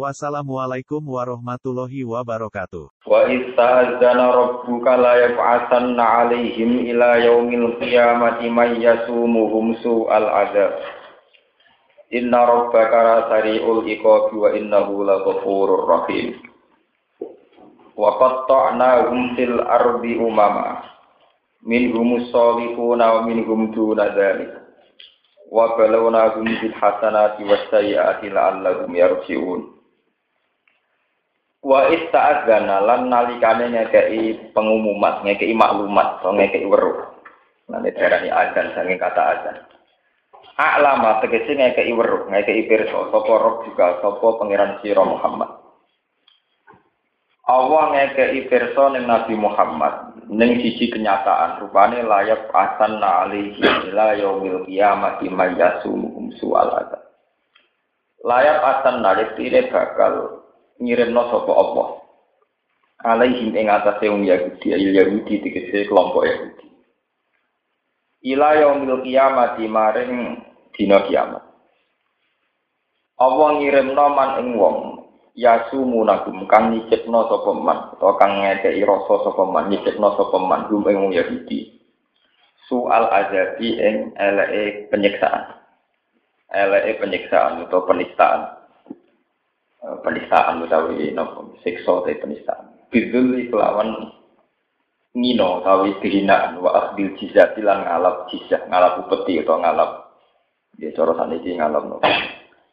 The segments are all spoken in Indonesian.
Wassalamualaikum warahmatullahi wabarakatuh. Wa istazana rabbuka la yab'atsanna 'alaihim ila yaumil qiyamati may yasumuhum su'al adzab. Inna rabbaka sari'ul iqabi wa innahu laghafurur rahim. Wa qatta'nahum fil ardi umama. Minhum shalihuna wa minhum duna dzalik. Wa balawnahum bil hasanati was sayyiati la'allahum yarji'un. Wa ista'adzana lan nalikane ngekei pengumuman, ngekei maklumat, atau ngekei weruh. Nanti darani adzan saking kata adzan. A'lama tegese ngekei weruh, ngekei pirsa sapa roh juga sapa pangeran sira Muhammad. Allah ngekei pirsa ning Nabi Muhammad ning siji kenyataan rupane layak asan alaihi ila yaumil qiyamati mayyasum su'al. Layak asan nalik bakal ngirimno sapa Allah. Alaihim ing atase wong Yahudi ayil Yahudi tegese kelompok Yahudi. Ila yaumil kiamat maring dina kiamat. Allah ngirimno man ing wong yasumu nagum kang nyicipno sapa man utawa kang ngekeki rasa sapa man nyicipno sapa man gum ing wong Yahudi. Soal azabi ing eleke penyiksaan. Eleke penyiksaan atau penistaan penistaan utawi nopo siksa te penistaan bidul kelawan ngino utawi kehinaan wa akhdil jizah lan ngalap jizah ngalap upeti atau ngalap ya cara saniki ngalap nopo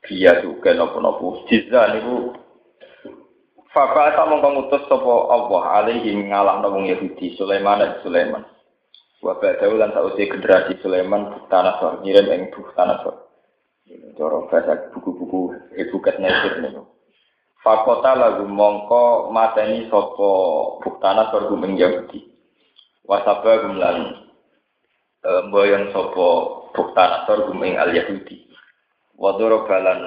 dia juga nopo nopo jizah niku Faka ta mongko ngutus sapa Allah alaihi ngalah nopo Yahudi Sulaiman dan Sulaiman. Wa ba'dahu lan sausi generasi Sulaiman Buktanasor ngirim ing Buktanasor. Cara bahasa buku-buku Ibu Katnasir niku. Fakota lagu mongko mateni sopo buktana sorgum ing Yahudi. Wasaba gumlan e, mboyong sopo buktana sorgum ing al Yahudi. Wadoro balan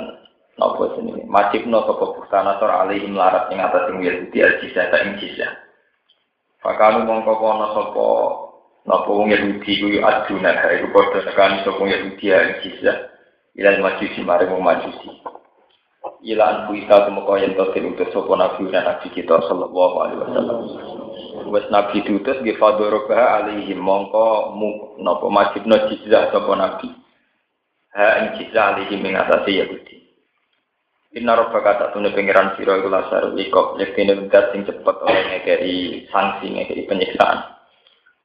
nopo sini. Majibno sopo buktana sor alaihim larat ing atas ing Yahudi al jisya ta ing. Fakanu mongko kono sopo nopo wong Yahudi kuwi aduna iku padha nekani sopo Yahudi al jisya. Ilal majusi maring majusi ila an kita temeka yen to diutus sapa nabi dan nabi kita sallallahu alaihi wasallam. Wes nabi diutus nggih fadoroba alaihi mongko mu napa majibna jizah sapa nabi. Ha ing jizah alaihi ing atase Yahudi. Inna rabbaka tak tune pengiran sira iku lasar likop yektine wedat sing cepet oleh ngekei sanksi ngekei penyiksaan.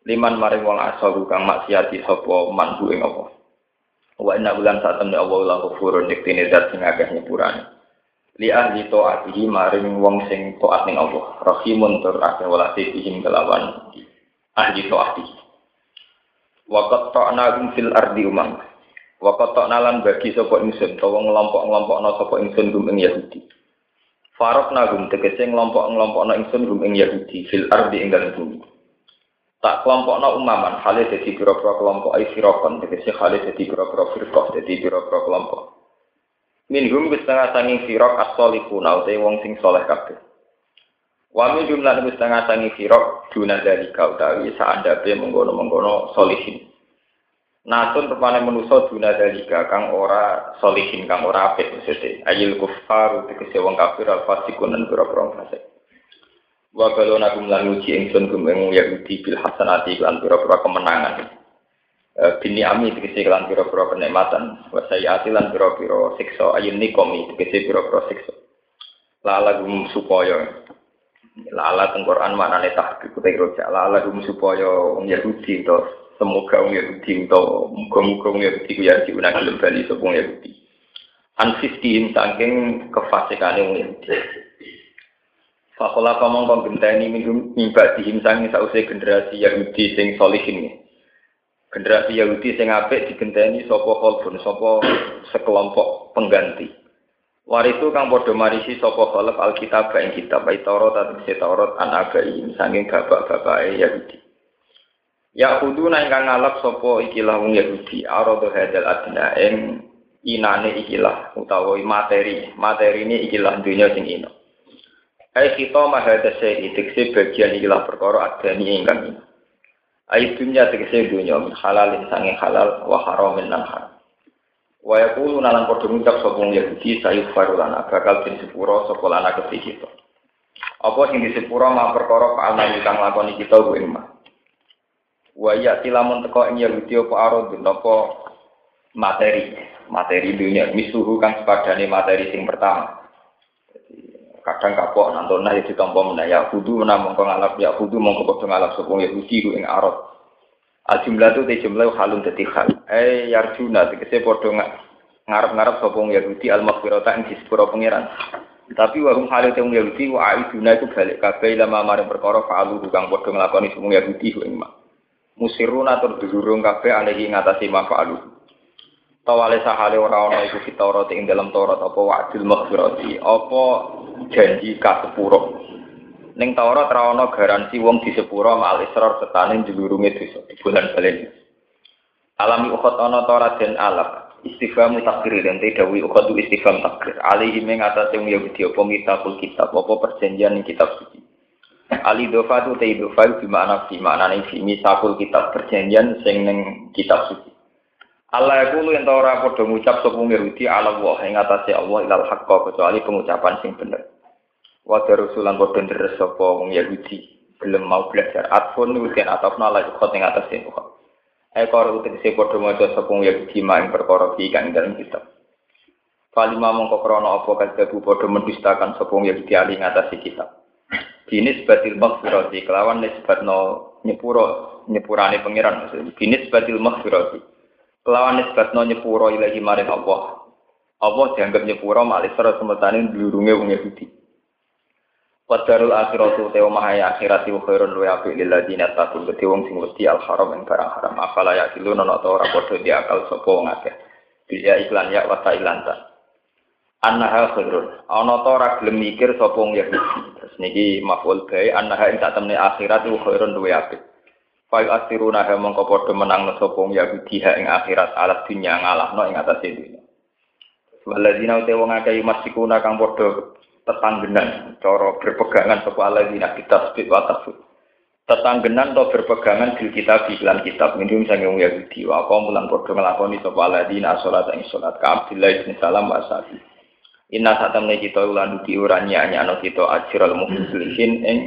Liman maring wong asal kang maksiati sapa man ing apa wa inna bulan saat temne Allah la ghafurun yektine zat sing akeh nyepurane li ahli taatihi maring wong sing taat ning Allah. Rahimun tur akeh walase bihim kelawan ahli taati wa qatta'na fil ardi umam. Wa qatta'na lan bagi sapa ingsun utawa ngelompok-ngelompokno sapa ingsun gum ing Yahudi. Farok nagum tegese ngelompok-ngelompokno ingsun gum ing Yahudi fil ardi ing dalem bumi. Tak kelompokno umaman hale dadi pira-pira kelompok ai firaqon tegese hale dadi pira-pira firqah dadi pira-pira kelompok Minhum setengah sanging firok as-solihuna utai wong sing soleh kabeh. Wa min jumlah setengah sanging firok duna dari kau utawi saandabe menggono-menggono solihin. Nasun rupane menuso duna dari kang ora solihin kang ora apik maksudnya. Ayil kufar tegese wong kafir al fasikun dan pira-pira fasik. Wa balona gum lan uji ingsun gum ing bil hasanati lan pira-pira kemenangan. Eh, bini ami tegese kelan pira-pira kenikmatan wa sayati lan pira-pira siksa. Ayun nikomi tegese pira-pira siksa. Lala gum supaya. Lala teng Quran maknane tahqiq kuwi roja lala gum supaya wong Yahudi to semoga wong Yahudi to muga-muga wong Yahudi ya diunang gelem bali sapa wong Yahudi. Anfiskin saking kefasikane wong Yahudi. Fakola kong genteni mimba dihim sangi sause generasi Yahudi sing solihin generasi Yahudi sing apik digenteni sapa khalfun sapa sekelompok pengganti. Waritu kang padha marisi sapa khalaf alkitab ing kitab Taurat atau Taurat an abai sanging bapak-bapake Yahudi. Ya kudu ingkang ngalap sapa ikilah wong Yahudi arado hadal adna ing inane ikilah utawa materi. Materi ini ikilah dunia sing ino. Ai kita mahada syai tekse bagian ikilah perkara adani ingkang ino. Ai dunya tegese dunya min halalin sange halal wa haramin lan haram. Wa yaqulu nalan padha ngucap sapa wong Yahudi sayu farulana bakal den sepuro sapa lana kita. Apa sing disepuro ma perkara kaalna kang lakoni kita ku ing Wa ya tilamun teko ing Yahudi apa arad napa materi, materi dunia misuhu kang sepadane materi sing pertama. Kadang kapok nantona ya ditampa menah ya kudu menamung ngalap ya kudu mongko padha ngalap sapa Yahudi ku ing arad. Al jumlah itu te jumlah halun dadi hal. Eh yarjuna tegese padha ngarep-ngarep sapa Yahudi al maghfirata ing disepuro pangeran. Tapi warung hal itu Yahudi wa aiduna itu balik kabeh lama maring perkara fa'alu kang padha nglakoni sapa Yahudi ing musirun atur dulurung kabeh alehi ngatasi mafa'alu tawale sahale ora ana iku fitaurat ing dalam Taurat apa wa'dil maghfirati apa janji kasepuro ning Taurat ora ana garansi wong disepuro mal israr setane dulurunge dosa di bulan balen alami ukhot ana Taurat den alaq istighfar takdir dan dawi ukhot istighfar takdir alihi ing atase wong Yahudi apa kitabul kitab apa perjanjian kitab suci. Ali dofa tu te dofa di mana di mana nih fi misakul kitab perjanjian sing neng kitab suci. Allah aku lu tahu ora padha ngucap sapa ngiruti ala wa ing atase Allah ilal haqqo kecuali pengucapan sing bener. Wa darusulan padha deres sapa wong Yahudi belum mau belajar atfun nuken atafna la khot ing atase khot. Ekor utek se padha maca sapa wong Yahudi maing perkara iki kang dalam kitab. Falima mongko krana apa kadhebu padha mendustakan sapa wong Yahudi ali ngatasi kitab. Binis batil maghfirati kelawan nisbatno nyepuro nyepurane pangeran binis batil maghfirati kelawan nisbatno nyepuro ilahi maring Allah. Allah dianggap nyepuro malih sira semetane dulurunge wong Yahudi. Wadarul akhiratu te omah akhirat wa khairun wa apik lil ladina taqul gede wong sing wedi al haram ing barang haram. Afala ya kiluna ana ta ora padha diakal sapa wong akeh. Bila iklan ya wa ta annaha khairun. Ana ta ora gelem mikir sapa wong Yahudi. Terus niki maf'ul bae annaha ing satemene akhirat ku khairun duwe apik fa asiruna ha mongko padha menang sapa Yahudi ha ing akhirat alat dunya ngalahno ing atase dunya. Waladina ute wong akeh masikuna kang padha tetanggenan cara berpegangan sapa aladina kita wa tafsir tetanggenan atau berpegangan kitab di iklan kitab minum sange wong Yahudi. Wa kaum mulang padha nglakoni sapa aladina salat ing salat. Ka Abdullah bin Salam wa sahabi Inna satamne kita ulan duki ura nyanya kita ajral muslimin ing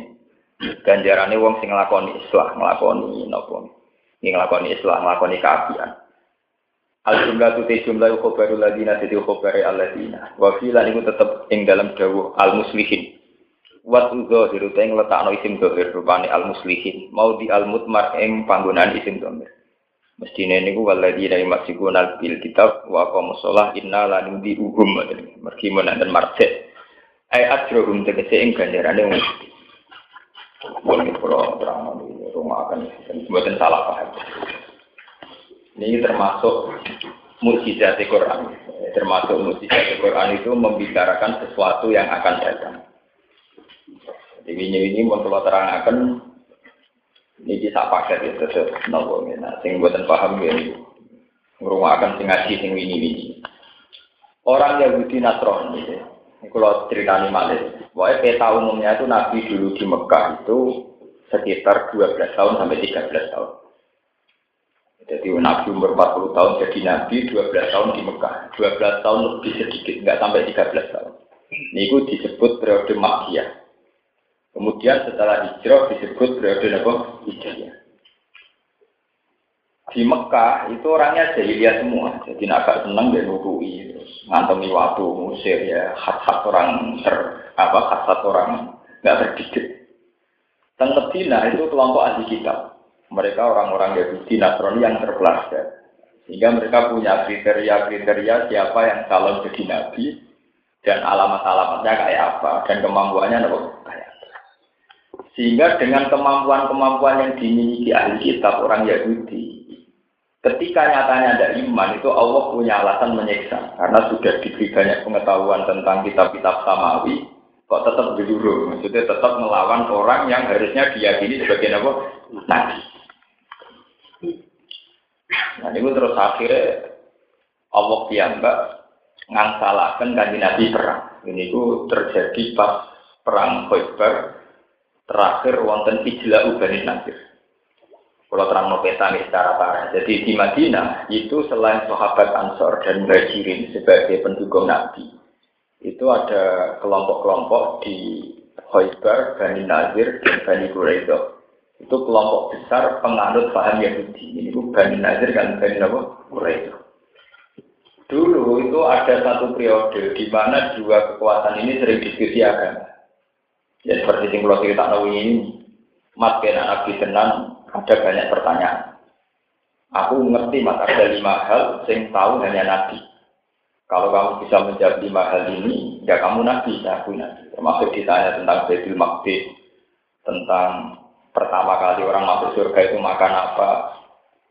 ganjarane wong sing nglakoni islah, nglakoni napa? Ing nglakoni islah, nglakoni kaapian. Al jumlah tu jumlah khobaru ladina jadi khobare aladina. Wa filan iku tetep ing dalam dawuh al muslimin. Wat udzahir te ing letakno isim dhahir rupane al muslimin. Mau di al mutmar ing panggonaan isim dhahir. Mestine niku waladina yumasikuna bil kitab wa aqamus shalah inna la nudi uhum mergi menaken marjek. Ai ajrohum tegese ing ganjarane wong Wong kula terang rumah akan buatan salah paham. Ini termasuk mukjizat Quran. Termasuk mukjizat Quran itu membicarakan sesuatu yang akan datang. Jadi ini ini mau terangkan Niki sak paket itu tetep nopo nah sing buatan paham ya ngrungokaken sing ngaji sing wini-wini. Orang Yahudi Nasrani. Ini kalau ceritanya malih. Pokoknya peta umumnya itu Nabi dulu di Mekah itu sekitar 12 tahun sampai 13 tahun. Jadi Nabi umur 40 tahun jadi Nabi 12 tahun di Mekah. 12 tahun lebih sedikit, nggak sampai 13 tahun. Ini itu disebut periode Makkiyah. Kemudian setelah hijrah disebut periode apa? Hijrah. Di Mekah itu orangnya jahiliyah semua. Jadi agak senang dan nurui, terus ngantongi waktu musir ya, khas-khas orang ter apa khas orang nggak terdidik. Dan Medina itu kelompok ahli kitab. Mereka orang-orang Yahudi Nasrani yang terpelajar. Sehingga mereka punya kriteria-kriteria siapa yang calon jadi nabi dan alamat-alamatnya kayak apa dan kemampuannya kayak sehingga dengan kemampuan-kemampuan yang dimiliki ahli kitab orang Yahudi, ketika nyatanya ada iman itu Allah punya alasan menyiksa karena sudah diberi banyak pengetahuan tentang kitab-kitab samawi, kok tetap berjuru, maksudnya tetap melawan orang yang harusnya diyakini sebagai apa? Nabi. Nah ini terus akhirnya Allah piyambak ngangsalakan kanji Nabi perang. Ini itu terjadi pas perang Khaybar terakhir wonten Ijla Ubani Nasir. Kalau terang peta ini secara parah. Jadi di Madinah itu selain sahabat Ansor dan Muhajirin sebagai pendukung Nabi, itu ada kelompok-kelompok di Khaybar, Bani Nazir, dan Bani Quraidah. Itu kelompok besar penganut paham Yahudi. Ini Bani Nazir dan Bani Quraidah. Dulu itu ada satu periode di mana dua kekuatan ini sering diskusi agama. Ya seperti yang cerita tahu ini, mat kena nabi tenan ada banyak pertanyaan. Aku mengerti mat ada lima hal yang tahu hanya nabi. Kalau kamu bisa menjawab lima hal ini, ya kamu nabi, ya aku nabi. Termasuk ditanya tentang Baitul Maqdis, tentang pertama kali orang masuk surga itu makan apa,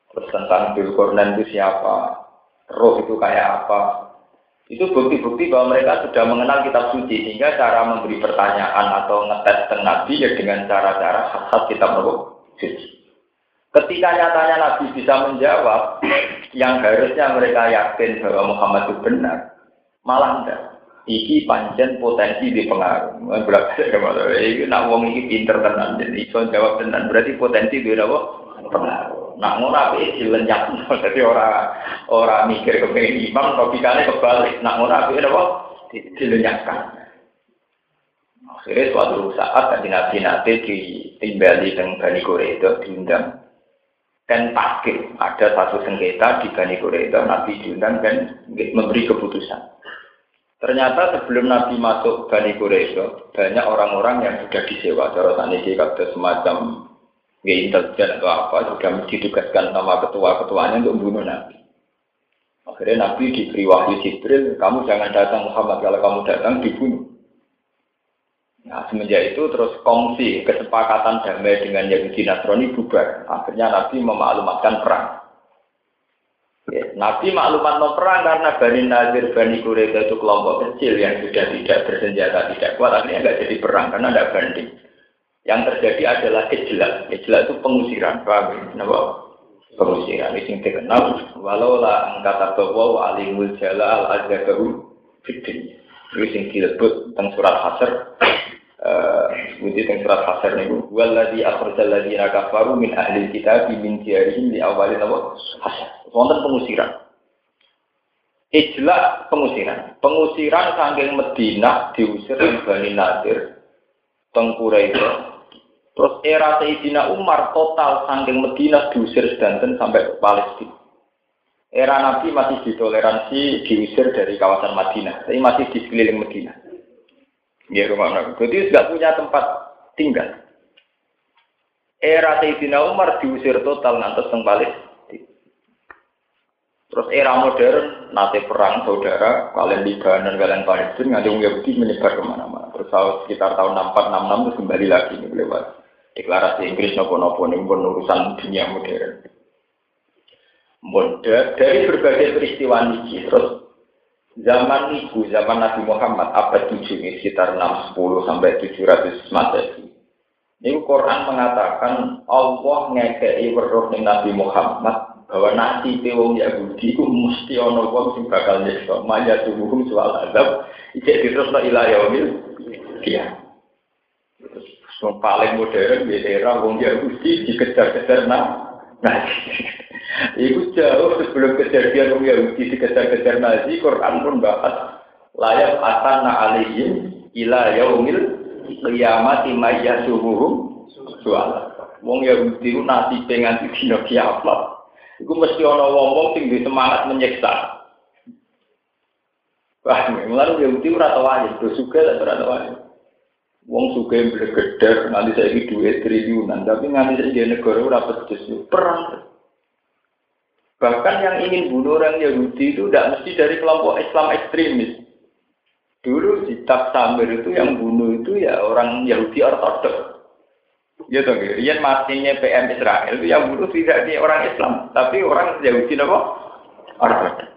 terus tentang Bilkornan itu siapa, roh itu kayak apa. Itu bukti-bukti bahwa mereka sudah mengenal kitab suci sehingga cara memberi pertanyaan atau ngetes Nabi ya dengan cara-cara khas kitab suci. Ketika nyatanya Nabi bisa menjawab yang harusnya mereka yakin bahwa Muhammad itu benar, malah enggak. Iki panjen potensi di pengaruh. Berarti ini nak wong iki pinter tenan jadi iso jawab tenan berarti potensi di apa? Pengaruh. Nak ngono api dilenyak, jadi orang orang mikir kepengen imam, logikanya kebalik. Nak ngono api apa? Dilenyakkan. Akhirnya suatu saat tadi nabi nanti ditimbali dengan Bani itu diundang dan takdir ada satu sengketa di Bani itu nabi diundang dan memberi keputusan. Ternyata sebelum Nabi masuk Bani Quraisy, banyak orang-orang yang sudah disewa. Cara tadi semacam nggak intelijen atau apa sudah ditugaskan sama ketua-ketuanya untuk membunuh Nabi. Akhirnya Nabi diberi wahyu Jibril, kamu jangan datang Muhammad, kalau kamu datang dibunuh. Nah, semenjak itu terus kongsi kesepakatan damai dengan Yahudi Nasrani bubar. Akhirnya Nabi memaklumatkan perang. Ya, Nabi maklumat no perang karena Bani Nazir, Bani Quraisy itu kelompok kecil yang sudah tidak bersenjata, tidak kuat, akhirnya nggak jadi perang karena ada banding. Yang terjadi adalah kejelak. Kejelak itu pengusiran. Paham? Kenapa? Pengusiran. Ini yang terkenal. Walau lah angkata bahwa wa alimul jala al azhagaru fitri. Ini yang disebut tentang surat hasr. Uh, tentang surat hasr ini. Walladhi akhrajal ladhina kafaru min ahli kitab min diarihim di awalin apa? Hasr. Wonten pengusiran. Ijlak pengusiran. Pengusiran sanggeng Medina diusir Bani Nadir. Tengkura itu Terus era Sayyidina Umar total saking Medina diusir sedanten sampai ke Palestina. Era Nabi masih ditoleransi diusir dari kawasan Madinah, tapi masih di sekeliling Medina. Ya rumah Nabi. Jadi tidak punya tempat tinggal. Era Sayyidina Umar diusir total teng Palestina. Terus era modern, nanti perang saudara, kalian Libanon, kalian Palestina, nganti Yahudi menyebar ke mana-mana. Terus sekitar tahun 64-66 terus kembali lagi ini lewat deklarasi Inggris nopo-nopo ini pun urusan dunia modern. Modern dari berbagai peristiwa niki terus zaman itu zaman Nabi Muhammad abad 7 ini sekitar 610 sampai 700 Masehi. Ini Quran mengatakan Allah ngekei weruh Nabi Muhammad bahwa nasi wong Yahudi itu mesti ono wong sing bakal nyiksa maya tubuhum soal azab iki diterusno ila yaumil kiamat yang paling modern di era wong Yahudi dikejar-kejar nah. Nah, itu jauh sebelum kejadian wong Yahudi dikejar-kejar Nazi, Quran pun bahas layak atanna alihim ila yaumil qiyamati mayyasuhum soal. Wong Yahudi itu nasi pengen dina kiamat. Iku mesti ana wong-wong sing semangat menyiksa. Wah, mulai Yahudi ora tau aja, juga ora tau aja. Wong suka yang bergeder, nanti saya ini duit triliunan, tapi nanti saya di negara udah pedes, perang. Bahkan yang ingin bunuh orang Yahudi itu tidak mesti dari kelompok Islam ekstremis. Dulu di Samir itu yang bunuh itu ya orang Yahudi ortodok. Ya toh, Rian matinya PM Israel itu yang bunuh tidak di orang Islam, tapi orang Yahudi apa? Ortodok.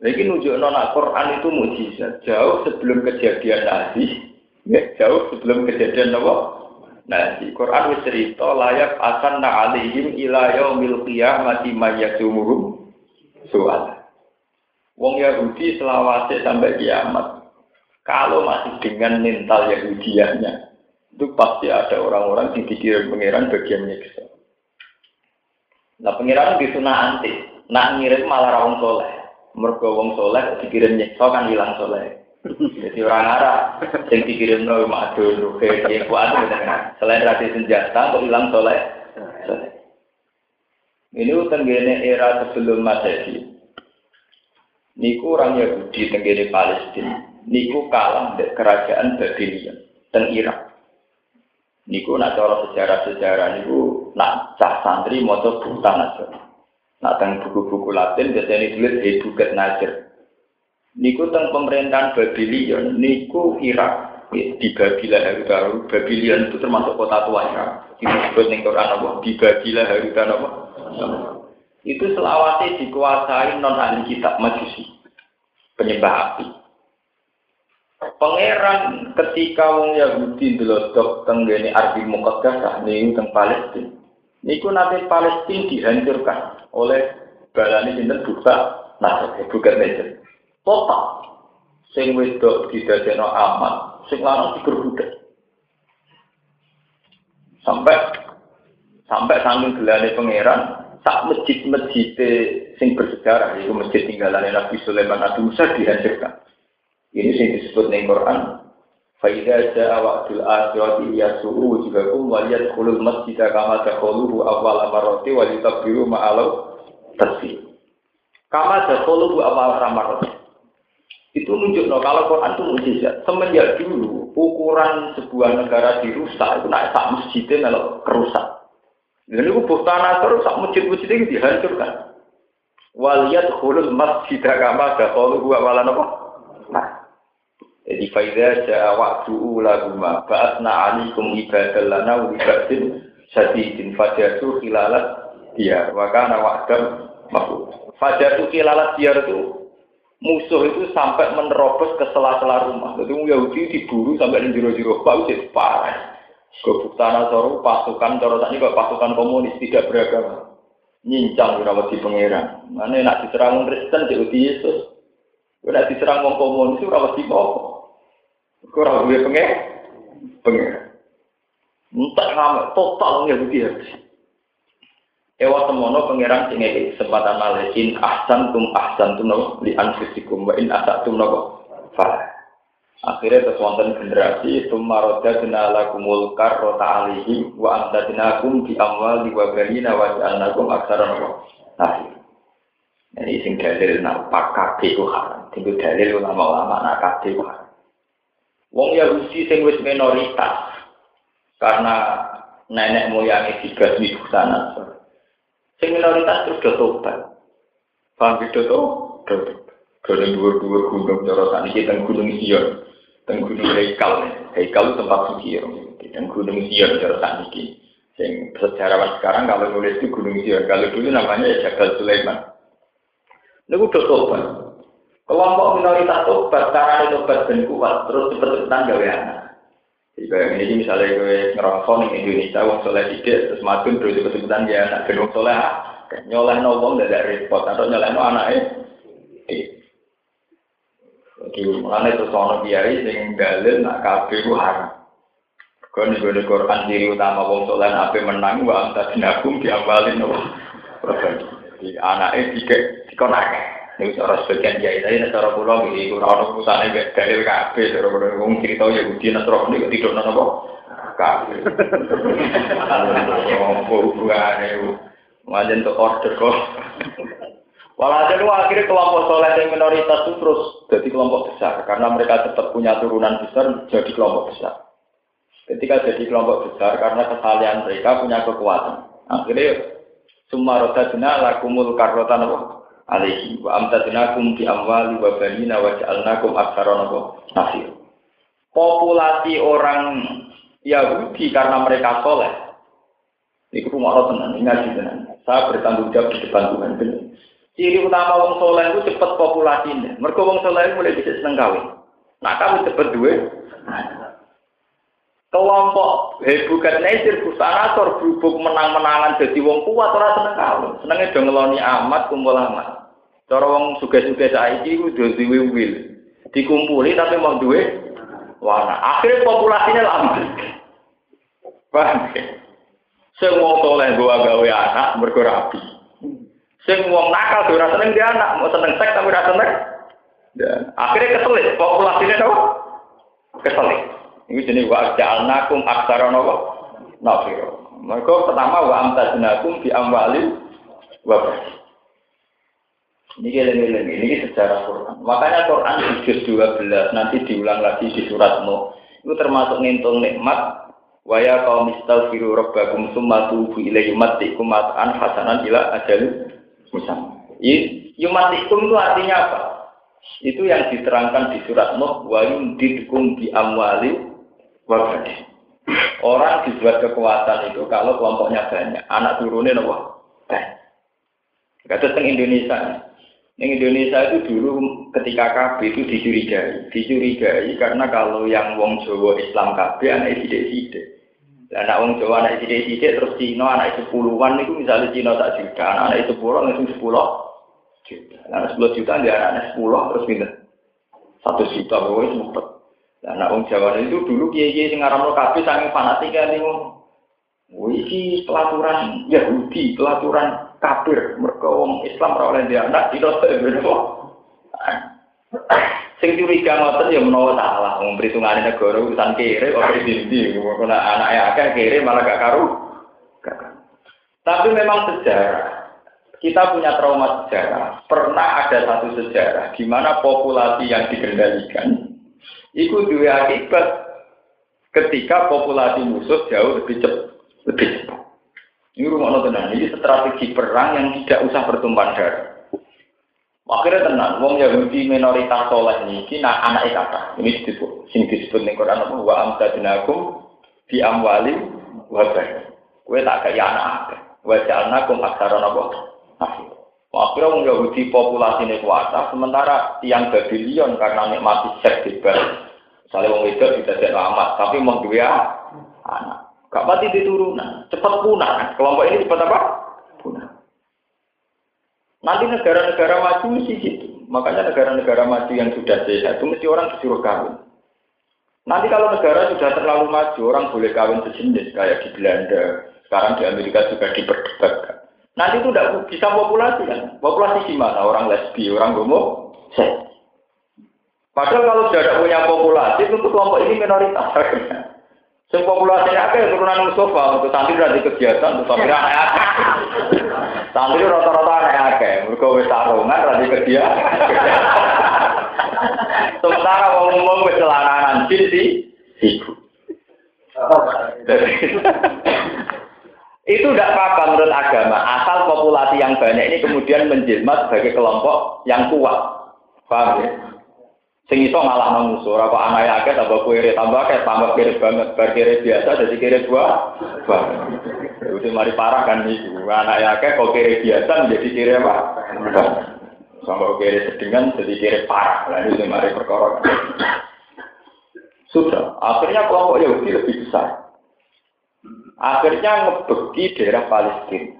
Lagi nunjuk nona Quran itu mujizat. Jauh sebelum kejadian Nabi, ya, jauh sebelum kejadian? Nah, di Quran wis cerita layak akan na alihim ila yaumil qiyamati mayyasumuhum soal. Wong Yahudi selawase sampai kiamat. Kalau masih dengan mental Yahudiannya, itu pasti ada orang-orang di pikiran pangeran bagian nyiksa. Nah, pangeran di anti, nak ngirim malah rawong soleh. Mergo wong soleh dikirim nyiksa kan hilang soleh. Jadi orang Arab yang dikirim nol madun, ruhe, yang kuat Selain rasi senjata, kok hilang soleh. Ini tenggene era sebelum Masehi. Niku orang Yahudi tenggene Palestina. Niku kalah dari kerajaan Babylon dan Irak. Niku nak cara sejarah-sejarah niku nak cah santri mau buta aja. Nak teng buku-buku Latin biasanya ditulis Hebuket Najer. Niku teng pemerintahan Babylon niku Irak di Babila Haruta Babylon itu termasuk kota tua Irak. Disebut ning Quran apa? Di Babila Haruta apa? Itu selawase dikuasai non ahli kitab majusi penyembah api. Pangeran ketika wong Yahudi delodok teng gene Ardi Muqaddasah niku teng Palestina niku nanti Palestina dihancurkan oleh balani sinten? Buka. Nah bukan meja total sing wedok didadekno aman sing lanang digerbudak sampai sampai saking gelane pangeran sak masjid-masjid sing bersejarah itu masjid tinggalan Nabi Sulaiman Nabi Musa dihancurkan. Ini sing disebut ning Quran Faidah ja'a wa'dul akhirati yasu'u wujuhakum wa yadkhulul masjida kama dakhuluhu awal amaroti wa yutabbiru ma'alau tasbih. Kama dakhuluhu awal amaroti itu nunjuk no kalau Quran itu mujizat. Semenjak dulu ukuran sebuah negara dirusak itu naik sak masjidnya kalau kerusak. Dan itu tanah terus sak masjid-masjid itu dihancurkan. Waliyat khulul masjid kama gua malah apa? Nah, jadi faida ja'a waktu ulaguma ba'atna alikum ibadah lana wa ibadin sadidin fajatu khilalat diyar wa kana wa'dam mahfud. Fajatu khilalat diyar itu musuh itu sampai menerobos ke sela-sela rumah. Jadi Yahudi diburu sampai di jero-jero itu parah. Gobuk tanah soru pasukan coro kok pasukan komunis tidak beragama. Nyincang rawat di pangeran. Mana nak diserang Kristen di Yesus. Nak diserang wong komunis rawat di apa? Kurang gue pengen, pengen. Entah ngamek total Yahudi habis. Ewa semono pangeran sing kesempatan malesin ahsan tum ahsan tum nopo di anfusikum wa in asak tum nopo fa. Akhirnya terus wonten generasi tumaroda dinala kumul karrota alihi wa anta dinakum di amwal di wabalina wa ja'alnakum aksara nopo. Nah, ini sing dalil nak pakake ku haram. Tinggal dalil ulama-ulama nak ku haram. Wong Yahudi sing wis minoritas karena nenek moyangnya tiga di sana Sing minoritas terus do tobat. Paham gitu tuh? Dua-dua gunung cara kita teng gunung Sion, teng gunung Heikal, Heikal itu tempat suci ya, dan gunung Sion cara saniki. Sing sejarawan sekarang kalau nulis itu gunung Sion, kalau dulu namanya ya Jabal Sulaiman. Ini udah tobat. Kelompok minoritas tobat, cara tobat dan kuat, terus cepet-cepetan gawe anak. Jika ini misalnya gue ngerasa nih Indonesia, wong soleh tidak, terus madun terus kesebutan ya anak gedung soleh, nyoleh no wong tidak repot, atau nyoleh no anak eh. Jadi mulanya itu soal biari sing dalil nak kafe ku haram. Kau nih gue Quran diri utama wong soleh nape menang, wa anta dinakum diambalin no. Jadi anaknya tiga dikonak. Ini cara sebagian kiai tadi, cara pulau ini kurang orang pusatnya gak dalil kafe, cara pulau ngomong cerita ya budi nasroh ini tidur nana kok kafe. Kalau hubungan itu, ngajen untuk order kok. Walhasil akhirnya kelompok soleh yang minoritas itu terus jadi kelompok besar karena mereka tetap punya turunan besar jadi kelompok besar. Ketika jadi kelompok besar karena kesalahan mereka punya kekuatan. Akhirnya semua roda dina lakumul karotan apa? Alaihi wa amtadnakum bi amwali wa banina wa ja'alnakum aktsara nasir. Populasi orang Yahudi karena mereka soleh. Ini rumah Allah tenang, ingat tenan. Saya bertanggung jawab di depan Tuhan. Ciri utama wong soleh itu cepat populasinya. Mereka wong soleh mulai bisa seneng kawin. Nah kamu cepat duit. Kelompok hebukan nesir busanator berhubung menang-menangan jadi wong kuat ora seneng kawin senengnya dong ngeloni amat kumpul amat cara wong suge-suge saiki ku do duwe wil dikumpuli tapi mau duwe warna. Akhirnya populasinya lama. Paham ya? Sing wong soleh gua gawe anak mergo rapi sing wong nakal ora seneng dia anak. Mau seneng seks tapi ora seneng dan akhirnya keselit populasinya apa? Keselit ini jenis wa ja'alnakum aksara nopo nafiro. Mereka pertama wa amtaznakum di amwalin wa Ini geleng-geleng, ini sejarah Quran. Makanya Quran di juz 12 nanti diulang lagi di surat Nuh. Itu termasuk ngintung nikmat Waya kaum istaghfiru rabbakum summa tubu ilaihi yumatikum mat'an hasanan ila ajal musam. Yumatikum itu artinya apa? Itu yang diterangkan di surat Nuh wa yumdidukum bi amwali wabadi. Orang dibuat kekuatan itu kalau kelompoknya banyak, anak turunnya nopo. Kata teng Indonesia, Yang Indonesia itu dulu ketika KB itu dicurigai, dicurigai karena kalau yang wong Jawa Islam KB anak sidik-sidik. Dan anak wong Jawa anak sidik-sidik terus Cina anak itu puluhan itu misalnya Cina tak juta, anak, anak itu sepuluh itu sepuluh juta. Anak sepuluh juta dia anak sepuluh terus pindah satu juta pokoknya sempat. Nah, anak wong Jawa itu dulu kiai-kiai sing ngaramno kabeh saking fanatik kan ngono. Iki pelaturan Yahudi, pelaturan kafir. Mereka wong Islam ora oleh dia anak di Sing curiga ngoten ya menawa salah, wong perhitungane negara urusan kere ora dindi, kok anake akeh kere malah gak karu. Tapi memang sejarah kita punya trauma sejarah. Pernah ada satu sejarah di mana populasi yang dikendalikan Iku dua akibat ketika populasi musuh jauh lebih cepat. Lebih cepat. Ini rumah tenang, ini strategi perang yang tidak usah bertumpah darah. Akhirnya tenang, wong Yahudi minoritas soleh ini, kina anak kata. Ini disebut, sing disebut nih Quran apa? Wa amtadinakum di amwali wa Kue tak kayak anak apa? Wa jalnakum aksaron apa? Akhirnya orang Yahudi populasi ini kuasa, sementara yang Babylon karena nikmati seks bebas. Misalnya orang itu tidak amat, tapi mau dua anak. Gak di turunan, cepat punah. Kelompok ini cepat apa? Punah. Nanti negara-negara maju mesti gitu. Makanya negara-negara maju yang sudah sehat itu mesti orang disuruh kawin. Nanti kalau negara sudah terlalu maju, orang boleh kawin sejenis kayak di Belanda. Sekarang di Amerika juga diperdebatkan. Nanti itu tidak bisa populasi kan. Populasi gimana? Orang lesbi, orang homo, seks. Padahal kalau tidak punya populasi, tentu kelompok ini minoritas. Sing populasinya akeh turunan Mustafa, untuk santri dari kegiatan, untuk santri Santri rata-rata aneh akeh, mereka wis tarungan dari kegiatan. Sementara wong umum wis celananan ibu. Itu tidak apa-apa menurut agama, asal populasi yang banyak ini kemudian menjelma sebagai kelompok yang kuat. Paham ya? Sing iso ngalah nang musuh, ora kok anake akeh tambah kere tambah akeh tambah kere banget, bar kere biasa jadi kere dua. Wah. Itu mari parah kan itu. Anake akeh kok kere biasa menjadi kere apa? Sampai kere sedengan jadi kere parah. Lah itu mari perkara. Sudah, akhirnya kelompok Yahudi lebih besar. Akhirnya ngebeki daerah Palestina.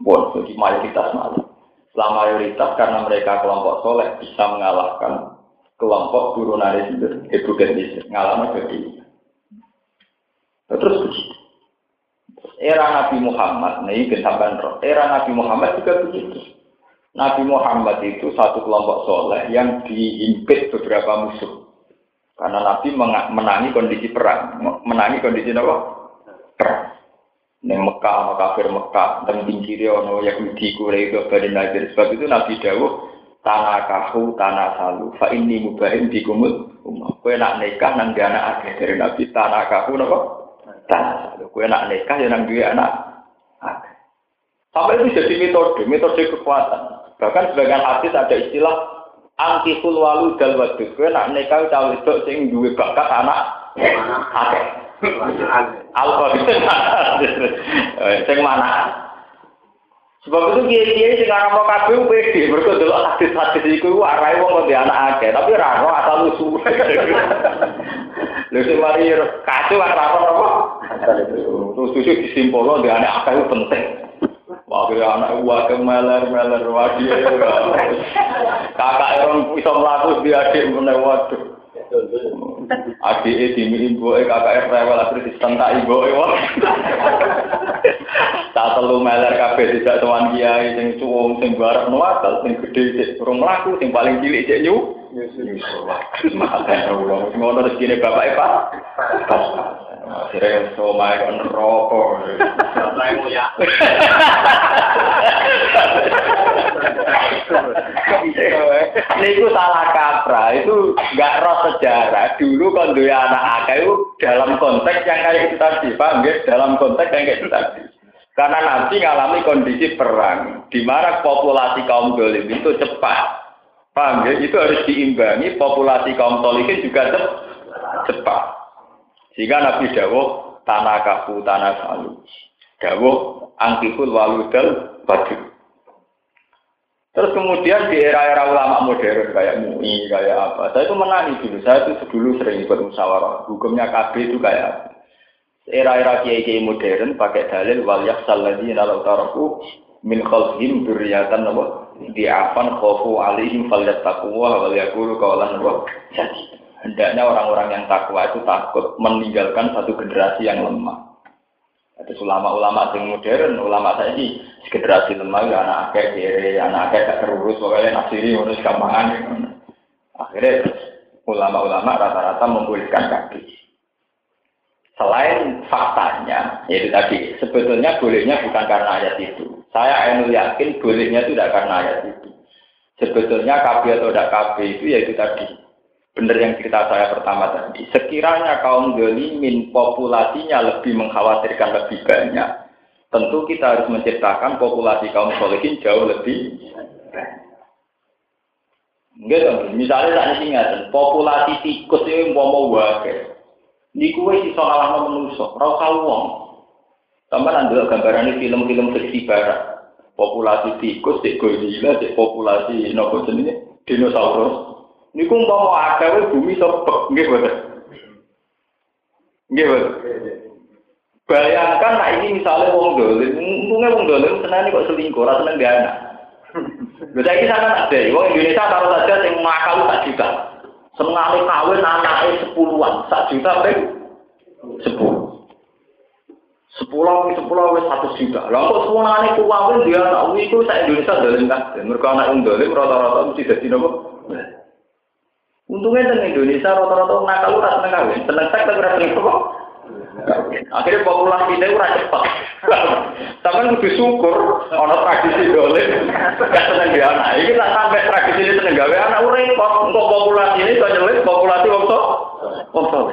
Bon, jadi mayoritas malah. Setelah mayoritas karena mereka kelompok soleh bisa mengalahkan kelompok turunanis itu, Hebrew ngalahkan jadi. Terus begitu. Era Nabi Muhammad, nah ini sampai era Nabi Muhammad juga begitu. Nabi Muhammad itu satu kelompok soleh yang diimpit beberapa musuh. Karena Nabi menangi kondisi perang, menangi kondisi apa? perang. Neng Mekah, kafir Mekah, dan pinggirnya ono Yahudi, Bani Nadir. Sebab itu Nabi Dawuh, tanah kahu, tanah salu, fa ini mubahin di kumul umah. Kue nak nikah nang dia anak akeh dari Nabi tanah kahu nopo tanah salu. Kue nak nikah ya nang dia anak akeh. Sampai itu jadi metode, metode kekuatan. Bahkan sebagian hadis ada istilah anti walu dal wadud. Kue nak nikah cawe itu sing duwe bakat anak akeh. Alkohol sing mana? Sebab itu kiai-kiai sing mau kabeh pede, mergo delok hadis-hadis iku arahe wong kok anak akeh, tapi ra asal usul. Lha sing mari kacau ora apa Terus susu disimpulno di anak akeh penting. Wah, anak gua kemeler meler wadi. Kakak orang bisa melaku di adik meneh waduh. Adik e dimi e kakak rewel akhirnya disentak ibu e. Tak telu meler kabeh tidak tuan kiai sing cuwung sing barek nuwakal sing gedhe sik urung mlaku sing paling cilik cek nyu. Allah. Ngono rezekine bapak e Pak. Akhirnya somai kan rokok. ya. Ini salah kaprah, itu nggak roh sejarah. Dulu kan dua anak akeh itu dalam konteks yang kayak itu tadi, paham? Dalam konteks yang kayak itu tadi. Karena nanti ngalami kondisi perang, di mana populasi kaum dolim itu cepat. Paham ya? Itu harus diimbangi populasi kaum tolikin juga cepat. Sehingga Nabi Dawuh tanah kafu tanah salu. Dawuh angkiful waludal badu. Terus kemudian di era-era ulama modern kayak MUI, kayak apa, saya itu menangis dulu. Saya itu dulu sering ikut musyawarah. Hukumnya KB itu kayak apa? Era-era kiai-kiai modern pakai dalil wal yaksal ladzina law taraku min khalfihim dzurriatan apa? Di'afan khofu alaihim falyattaquwa wal yaqulu qawlan? Jadi hendaknya orang-orang yang takwa itu takut meninggalkan satu generasi yang lemah. Ada ulama-ulama yang modern, ulama saya ini generasi lemah, ya anak akeh kiri, anak akeh gak terurus, pokoknya nafsiri, urus gampangan. Akhirnya ulama-ulama rata-rata membolehkan kaki. Selain faktanya, yaitu tadi, sebetulnya bolehnya bukan karena ayat itu. Saya enu yakin bolehnya itu tidak karena ayat itu. Sebetulnya KB atau tidak KB itu yaitu tadi, benar yang cerita saya pertama tadi. Sekiranya kaum gelimin populasinya lebih mengkhawatirkan lebih banyak, tentu kita harus menciptakan populasi kaum solehin jauh lebih Enggak dong, misalnya tak ingat, populasi tikus itu mau mau. Ini kue si soal mau menusuk, rau kawong. Tambah nanti gambaran ini film-film fiksi barat. Populasi tikus, cek gorila, populasi nopo jenis dinosaurus. Niku umpama akeh bumi sepek nggih boten. Nggih. Bayangkan nah ini misalnya wong dolim, untungnya wong dolim senang kok selingkuh, rasa seneng dia anak. Bisa ini ada, wong Indonesia taruh saja yang makal tak juta. Senang kawin anaknya sepuluhan, sak juta peng sepuluh. Sepuluh, sepuluh, satu juta. Lalu kok semua anak kawin dia anak itu saya Indonesia dolim kan? Mereka anak dolim rata-rata mesti jadi nopo. Untungnya di Indonesia rata-rata nakal ora seneng kawin, seneng tapi ora seneng kok. Akhirnya populasi kita ora cepat. Sampai kudu syukur ana tradisi dolen gak seneng gawe anak. Iki tak sampai tradisi ini seneng gawe anak ora repot. Untuk populasi ini kok nyelip populasi wong tok. Wong tok.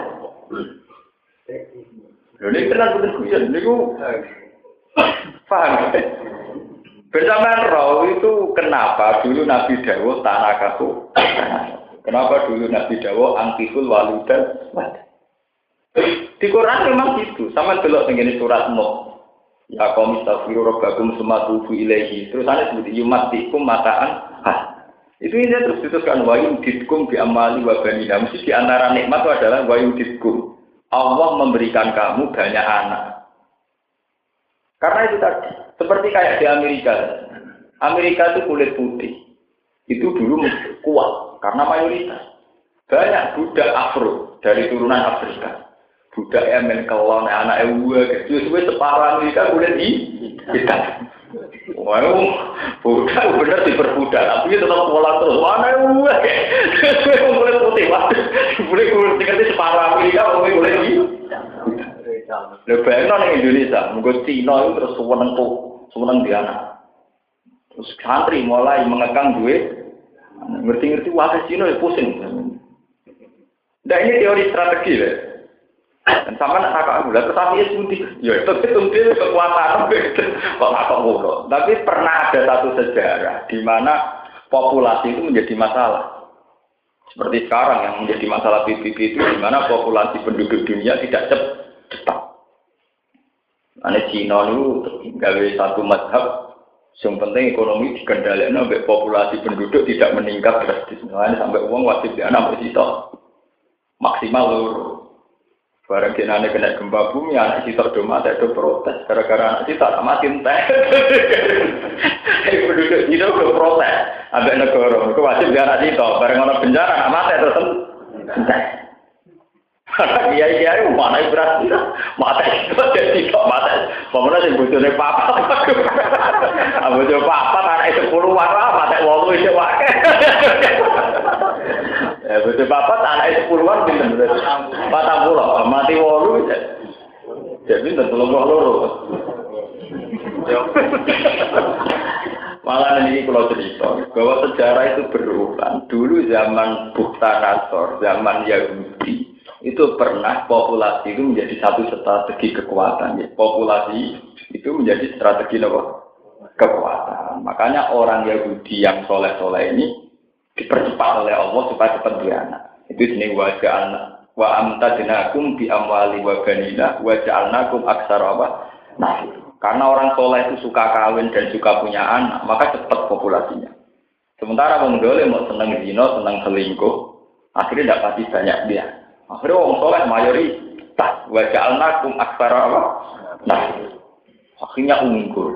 Lho nek tenan kudu paham. Bersamaan roh itu kenapa dulu Nabi Dawud tanah kaku. Kenapa dulu Nabi Dawo angkiful waludan Di Quran memang gitu. Sama belok dengan surat Nuh. Ya kaum istaghfiru rabbakum summa tubu ilaihi. Terus ana sebut yumatikum mataan hah. Itu ini terus diteruskan wa yuditkum bi amali wa banina. Mesti di antara nikmat itu adalah wa yuditkum. Allah memberikan kamu banyak anak. Karena itu tadi, seperti kayak di Amerika. Amerika itu kulit putih. Itu dulu kuat. Karena mayoritas. Banyak budak Afro dari turunan Afrika. Budak Yemen kelon, anak Ewa, kecil, sesuai separah mereka udah di kita. Wow, budak bener diperbudak, tapi tetap pola terus. Mana Ewa, sesuai boleh putih, boleh kulit tinggal di separah mereka, boleh boleh di. Lebih bayangkan Indonesia, mungkin Cina itu terus sewenang tuh, sewenang di anak. Terus santri mulai mengekang duit, Ngerti-ngerti wakil Cina ya pusing. Nah ini teori strategi ya. Dan sama nak kakak gula, tetapi ya suntik. Ya itu suntik kekuatan. Kok kakak mulu. Tapi pernah ada satu sejarah di mana populasi itu menjadi masalah. Seperti sekarang yang menjadi masalah PBB itu di mana populasi penduduk dunia tidak cepat. Ane Cina itu gawe satu madhab yang penting ekonomi dikendalikan sampai populasi penduduk tidak meningkat drastis. Nah, sampai uang wajib di anak maksimal lur. Barang jenane kena gempa bumi, anak sitok do mati do protes. Gara-gara anak sitok mati entah. Penduduk itu do protes. Ada negara, itu wajib dia anak sitok. Barang orang penjara, anak mati terus entah. Iya iya mana berarti mata itu jadi kok mata. Pemenang sing bojone papa. Abu jo papa anak sepuluh warna mata wolu itu wae. Ya betul papa anak sepuluhan pinten berarti. Patang pulau mati wolu. Jadi tentu lo loro. Malah ini kalau cerita bahwa sejarah itu berulang. Dulu zaman Bukta Nasor, zaman Yahudi, itu pernah populasi itu menjadi satu strategi kekuatan. Ya. Populasi itu menjadi strategi apa? Kekuatan. Makanya orang Yahudi yang soleh-soleh ini dipercepat oleh Allah supaya cepat beranak. Itu sini wajah anak. Wa amtadnakum bi amwali wa banina wa ja'alnakum aksara apa? Nah, karena orang soleh itu suka kawin dan suka punya anak, maka cepat populasinya. Sementara orang dole mau seneng zino, seneng selingkuh, akhirnya tidak pasti banyak dia. Akhirnya orang soleh mayoritas. Wajah alnakum aksara apa? Nah, akhirnya unggul.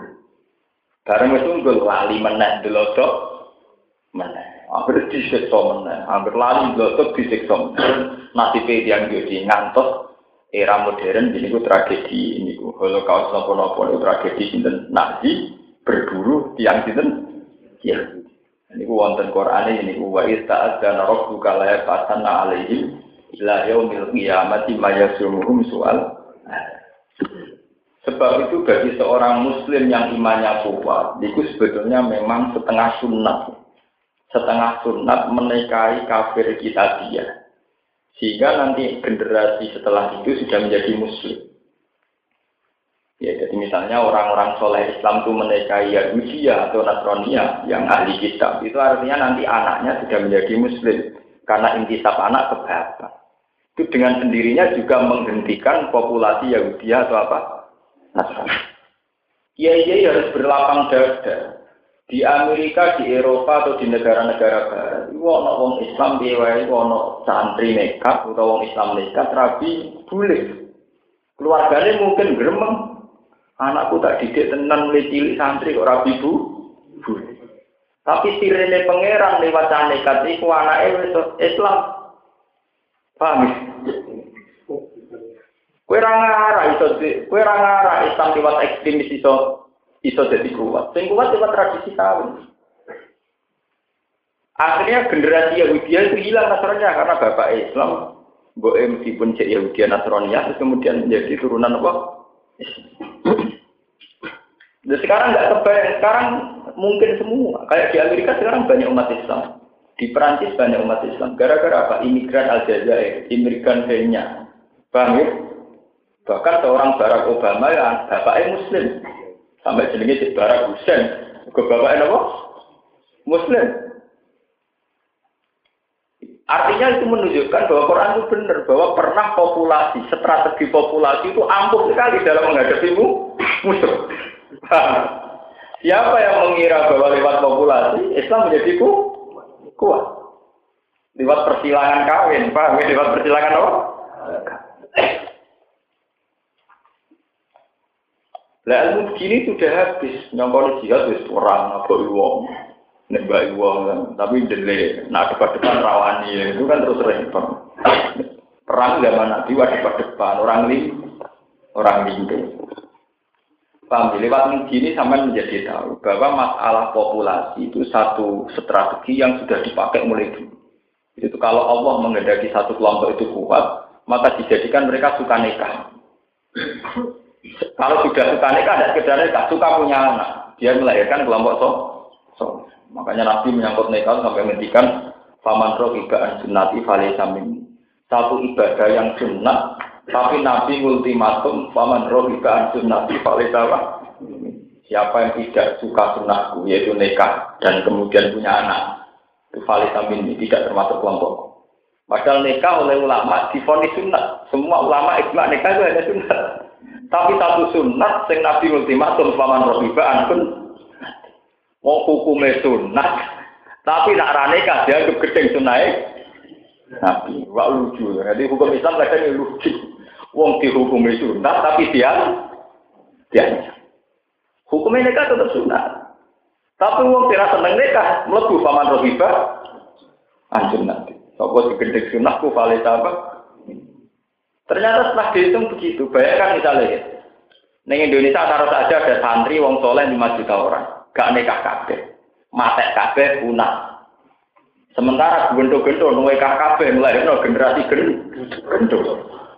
Barang itu unggul lali meneh delodok meneh. Hampir disiksa meneh. Hampir lali delodok disiksa meneh. Nasibnya yang jadi ngantos era modern ini ku tragedi ini ku holocaust nopo nopo tragedi sinten? Nazi berburu tiang sinten? Ya ini ku wonten Quran ini ku wa ista'ad dan rabbuka la yafasanna alaihim ila yaumil qiyamati mayasumuhum soal sebab itu bagi seorang muslim yang imannya kuat itu sebetulnya memang setengah sunat setengah sunat menikahi kafir kita dia sehingga nanti generasi setelah itu sudah menjadi muslim ya jadi misalnya orang-orang soleh Islam itu menikahi Yahudi atau Nasrania yang ahli kitab itu artinya nanti anaknya sudah menjadi muslim karena intisab anak ke bapak itu dengan sendirinya juga menghentikan populasi Yahudi atau apa? Nasrani. Kiai harus berlapang dada. Di Amerika, di Eropa atau di negara-negara barat, itu ono wong Islam diwai ono santri nekat atau wong Islam nekat rabi boleh. Keluarganya mungkin gremeng. Anakku tak didik tenan mulai cilik santri kok rabi bu boleh. Tapi sirene pangeran lewat nekat itu anaknya Islam. Paham ya? Kue rangara iso kue rangara Islam lewat ekstremis iso iso jadi kuat. Sing kuat lewat tradisi kawin. Akhirnya generasi Yahudi itu hilang nasranya karena bapak Islam. Boe meskipun cek Yahudi Nasrania terus kemudian menjadi turunan apa? Dan sekarang nggak kebayang, sekarang mungkin semua. Kayak di Amerika sekarang banyak umat Islam. Di Perancis banyak umat Islam. Gara-gara apa? Imigran Aljazair, imigran Kenya. Paham ya? Bahkan seorang Barack Obama yang bapaknya Muslim. Sampai jenenge si Barack Hussein. Ke bapaknya apa? Muslim. Artinya itu menunjukkan bahwa Quran itu benar. Bahwa pernah populasi, strategi populasi itu ampuh sekali dalam menghadapi musuh. Siapa yang mengira bahwa lewat populasi, Islam menjadi kuat. Lewat persilangan kawin, ya? Lewat persilangan apa? Lah ilmu begini sudah habis, nyongkol jihad wis perang apa wong. Nembak wong kan, tapi dele, nah depan-depan rawani itu kan terus repot. Perang zaman Nabi wah depan-depan, orang lim, orang lindu. Paham, lewat begini sampai menjadi tahu bahwa masalah populasi itu satu strategi yang sudah dipakai mulai dulu. Itu kalau Allah mengendaki satu kelompok itu kuat, maka dijadikan mereka suka nikah. Kalau sudah suka nikah, tidak sekedar nikah, suka punya anak. Dia melahirkan kelompok so. so. Makanya Nabi menyangkut nikah sampai menghentikan faman roh ibaan sunnati samin. Satu ibadah yang sunnah tapi Nabi ultimatum, paman roh ibaan sunnati falesama. Siapa yang tidak suka sunnahku, yaitu nikah, dan kemudian punya anak, itu falisamin ini tidak termasuk kelompok. Padahal nikah oleh ulama difonis sunnah. Semua ulama ijma nikah itu hanya sunnah. Tapi satu sunnah, sing Nabi ultimatum, paman roh ibaan pun mau hukumnya sunnah. Tapi nak ranika dia gedeng sunnah Nabi. Wah lucu. Jadi hukum Islam kadang lucu. Wong dihukumi sunat tapi dia dia Hukumnya nikah tetap sunat. Tapi wong tidak seneng nikah, mlebu paman rohiba, anjur nanti. Sopo digedek sunat ku valita apa? Ternyata setelah dihitung begitu, bayangkan misalnya, Neng Indonesia taruh saja ada santri wong soleh 5 juta orang, gak nikah kabeh, matek punah. Sementara gendo-gendo kabeh mulai generasi gendo.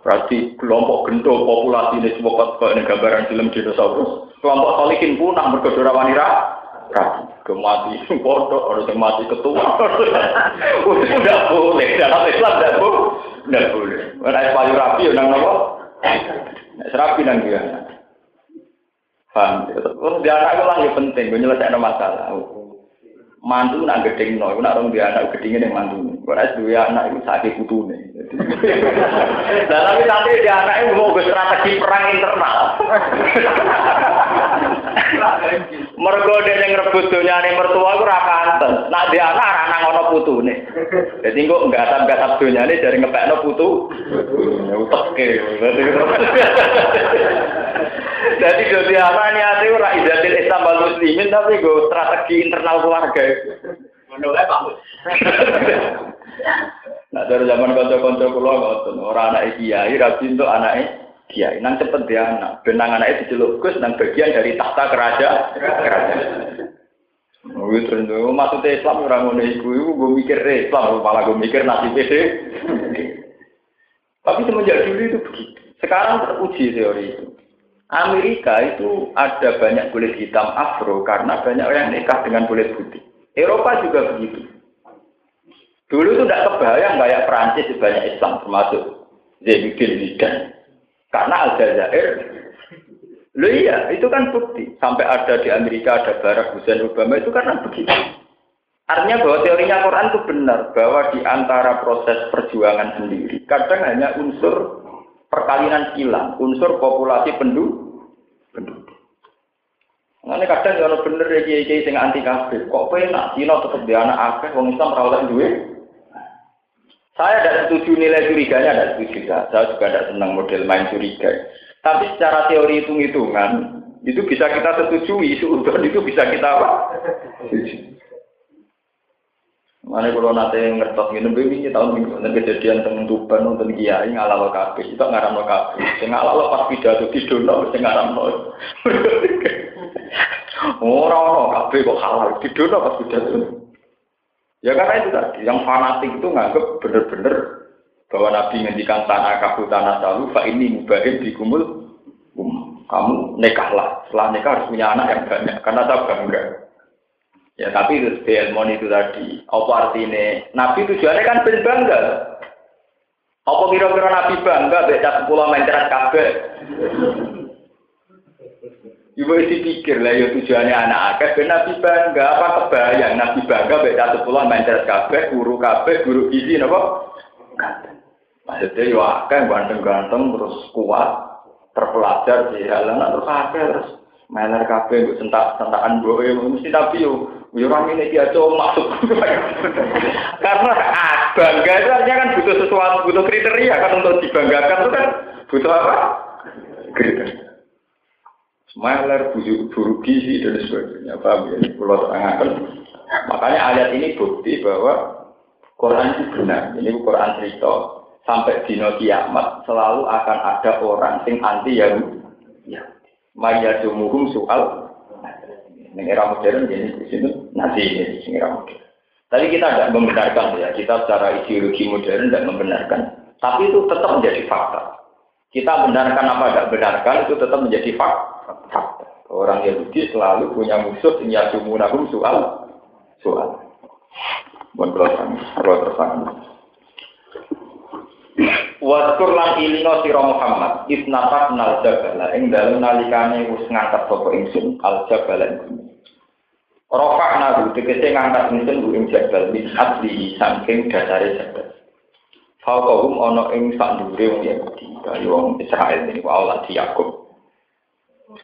Berarti kelompok gendo populasi ini semua kok gambaran film dinosaurus. Kelompok solikin punah berkedora wanita. Kemati foto harus mati ketua. Udah boleh dalam Islam tidak boleh. Tidak boleh. Mana payu rapi yang nopo. Serapi nang dia. Paham? Terus dia anak itu lagi penting, gue nyelesaikan masalah mantu nak gedeng no, nak orang dia anak gedengnya yang mantu. Kalau dua anak itu sakit putu nih. Nah tapi nanti dia anak itu mau strategi perang internal. Mergo dia yang rebut dunia nih mertua aku rakanten. Nak dia anak anak ngono nih. Jadi kok nggak tam nggak tam dunia nih dari ngepek no putu. Utak ke. Jadi jadi apa nih hati ora izatil Islam muslimin tapi gue strategi internal keluarga. Menolak bangun. Nah dari zaman konco-konco kulo ngoten, orang anak kiai rapi untuk anak kiai, nang cepet dia anak, benang anak itu dilukus, nang bagian dari tahta kerajaan. kerajaan. Oh, terus maksudnya Islam orang ngono iku, gue mikir Islam, malah gue mikir nasi pede. Tapi semenjak dulu itu begitu. Sekarang teruji teori itu. Amerika itu ada banyak kulit hitam afro karena banyak orang nikah dengan kulit putih. Eropa juga begitu. Dulu itu tidak kebayang kayak Perancis banyak Islam termasuk Zainuddin Zidane. Karena Aljazair, lo iya itu kan bukti. Sampai ada di Amerika ada Barack Hussein Obama itu karena begitu. Artinya bahwa teorinya Quran itu benar bahwa di antara proses perjuangan sendiri kadang hanya unsur perkawinan hilang, unsur populasi penduduk. penduduk. Nah, kadang kalau bener ya kiai kiai sing anti kafir, kok penak Cina tetap di anak akeh, wong Islam rawat duit. Saya tidak setuju nilai curiganya, tidak setuju. Saya juga tidak senang model main curiga. Tapi secara teori hitung-hitungan, itu bisa kita setujui, seudon itu bisa kita apa? Mana kalau nanti ngertos minum ini tahun minggu nanti kejadian tentang tuban nonton kiai ngalalo kafe itu ngaram lo kafe, ngalalo pas pidato di dono, ngaram lo. Orang orang kafe kok halal di dono pas pidato. Ya karena itu tadi, yang fanatik itu nganggep bener-bener bahwa Nabi ngendikan tanah kabu tanah salu, fa ini mubahin dikumul, um, kamu nikahlah. Setelah nikah harus punya anak yang banyak, karena tak bangga. Ya tapi itu ilmu itu tadi. Apa artinya? Nabi tujuannya kan ben bangga. Apa kira-kira Nabi bangga beda sepuluh mencerat kabeh? Ibu isi pikir lah ya tujuannya anak akeh ben Nabi bangga. Apa kebayang? Nabi bangga beda sepuluh mencerat kabeh guru kabeh guru gizi napa? Maksudnya ya akeh ganteng-ganteng terus kuat terpelajar di jalanan terus akeh terus Meler kafe gue sentak sentakan gue mesti tapi yo orang ini dia tuh masuk. Karena ah, bangga itu artinya kan butuh sesuatu butuh kriteria kan untuk dibanggakan. Itu kan butuh apa? Kriteria Smiler, buru gizi dan sebagainya. Paham ya? Pulau terangkan. Makanya ayat ini bukti bahwa Quran itu benar. Ini Quran cerita. Sampai di kiamat selalu akan ada orang sing anti Yahudi. Ya. Maya soal ini era modern jadi di sini nanti ini di era modern. Tapi kita tidak membenarkan ya, kita secara ideologi modern tidak membenarkan. Tapi itu tetap menjadi fakta. Kita benarkan apa tidak benarkan itu tetap menjadi fakta. Orang Yahudi selalu punya musuh yang yasumunahum soal soal. Bukan kalau tersangka. Waskur lan ilino sira Muhammad isnapat nal jabala ing dalem nalikane wis ngangkat sapa ingsun al jabala ing Rofa nahu tegese ngangkat ingsun ku ing jabal min asli saking dasare jabal. Fauqahum ana ing sak dhuwure wong Yahudi kaya wong Israel ini wa Allah Yakub.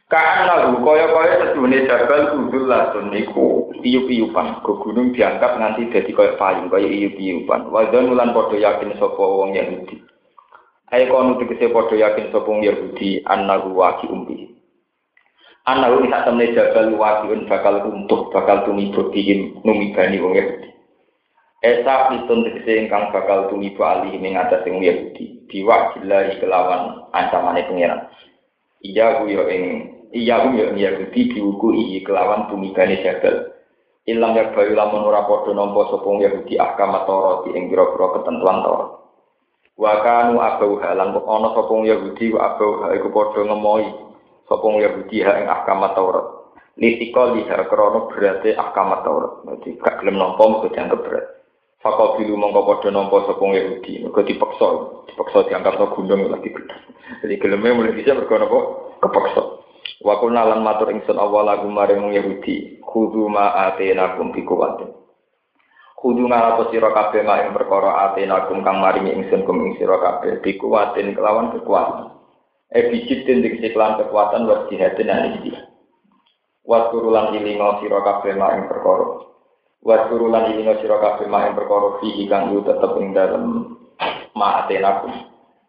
Karena lu kaya-kaya sedune jabal kudul lasun niku iup-iupan. Ke gunung diangkat nganti dadi kaya payung kaya iup-iupan. Wadah nulan padha yakin sapa wong Yahudi. Hai kono tegese padha yakin sapa Yahudi annahu waqi umbi. Annahu sak temne jabal waqiun bakal runtuh, bakal tumibo dihim numibani wong Yahudi. Esa pitun tegese ingkang bakal tumibo alih ing atas wong Yahudi. Diwakilahi kelawan ancamane pangeran. Iya ku yo ing iya ku yo Yahudi diuku iki kelawan tumibane jabal. Ilang ya bayu lamun ora padha nampa sapa Yahudi ahkam Taurat ing pira-pira ketentuan Taurat. Wa kanu abau halan kok ana sapa Yahudi wa abau iku padha ngemohi sapa Yahudi ha ing ahkam Taurat. Litika liha krana berate ahkam Taurat. Dadi gak gelem nampa mesti dianggap berat. Fakabilu mongko padha nampa sapa Yahudi, mergo dipaksa, dipaksa dianggap gunung lagi gedhe. Jadi geleme mulai bisa mergo napa? Kepaksa. Wa kunna lan matur ingsun awala maring Yahudi, kudu ma atenakum bi kuwatin. Kudu ngalapo sira kabeh mak ing perkara atenakum kang maringi ingsun kum ing sira kabeh bi kuwatin kelawan kekuatan. E bijit den klan kekuatan wa jihadin anisti. Wa turulan ilingo kabeh mak ing perkara. Wa turulan ilingo sira kabeh mak ing perkara fi kang yu tetep ing dalem ma atenakum.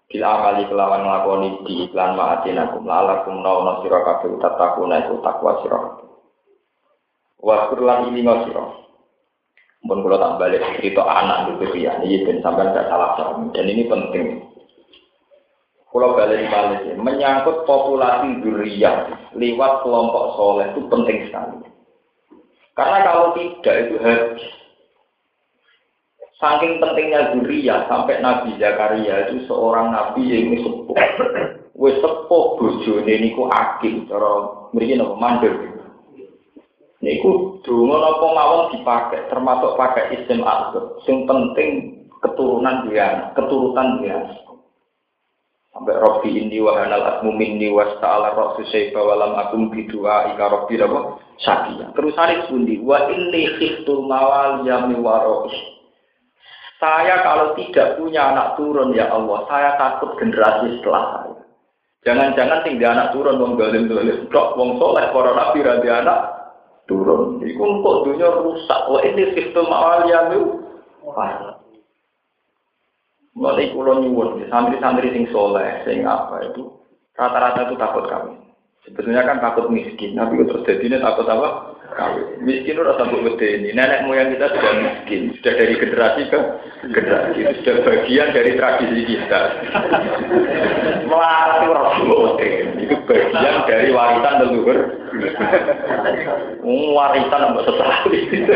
Bil amali kelawan nglakoni di iklan ma'atinakum lalakum nauna sira kabeh tatakuna iku takwa sira kabeh. Wa kurlan ini sira. Mun kula tak balik cerita anak itu ya, ini ben sampean gak salah paham. Dan ini penting. Kalau balik balik menyangkut populasi durian lewat kelompok soleh itu penting sekali. Karena kalau tidak itu habis. Saking pentingnya zuriyah sampai Nabi Zakaria itu seorang nabi yang sepuh. Wes sepuh bojone niku akil cara mriki napa mandor. Niku donga napa mawon dipakai termasuk pakai isim asbab. Sing penting keturunan dia, keturutan dia. Sampai Robbi ini wahanal asmu minni was ta'ala rasu syaifa walam akum bidua ika Robbi apa? Sakia. Terus hari pundi wa inni khiftul mawal yami waroh saya kalau tidak punya anak turun ya Allah, saya takut generasi setelah saya. Jangan-jangan tinggal anak turun wong galim galim, dok wong soleh para nabi rabi anak turun. Iku kok dunia rusak. Wah ini sistem awal yang Mulai kulo nyuwun, santri-santri sing soleh, sing apa itu, rata-rata itu takut kami. Sebetulnya kan takut miskin, tapi terus jadinya takut apa? kawin. Miskin udah sampai gede ini. Nenek moyang kita sudah miskin, sudah dari generasi ke generasi, itu sudah bagian dari tradisi kita. Itu itu bagian dari warisan leluhur. warisan nggak setelah itu.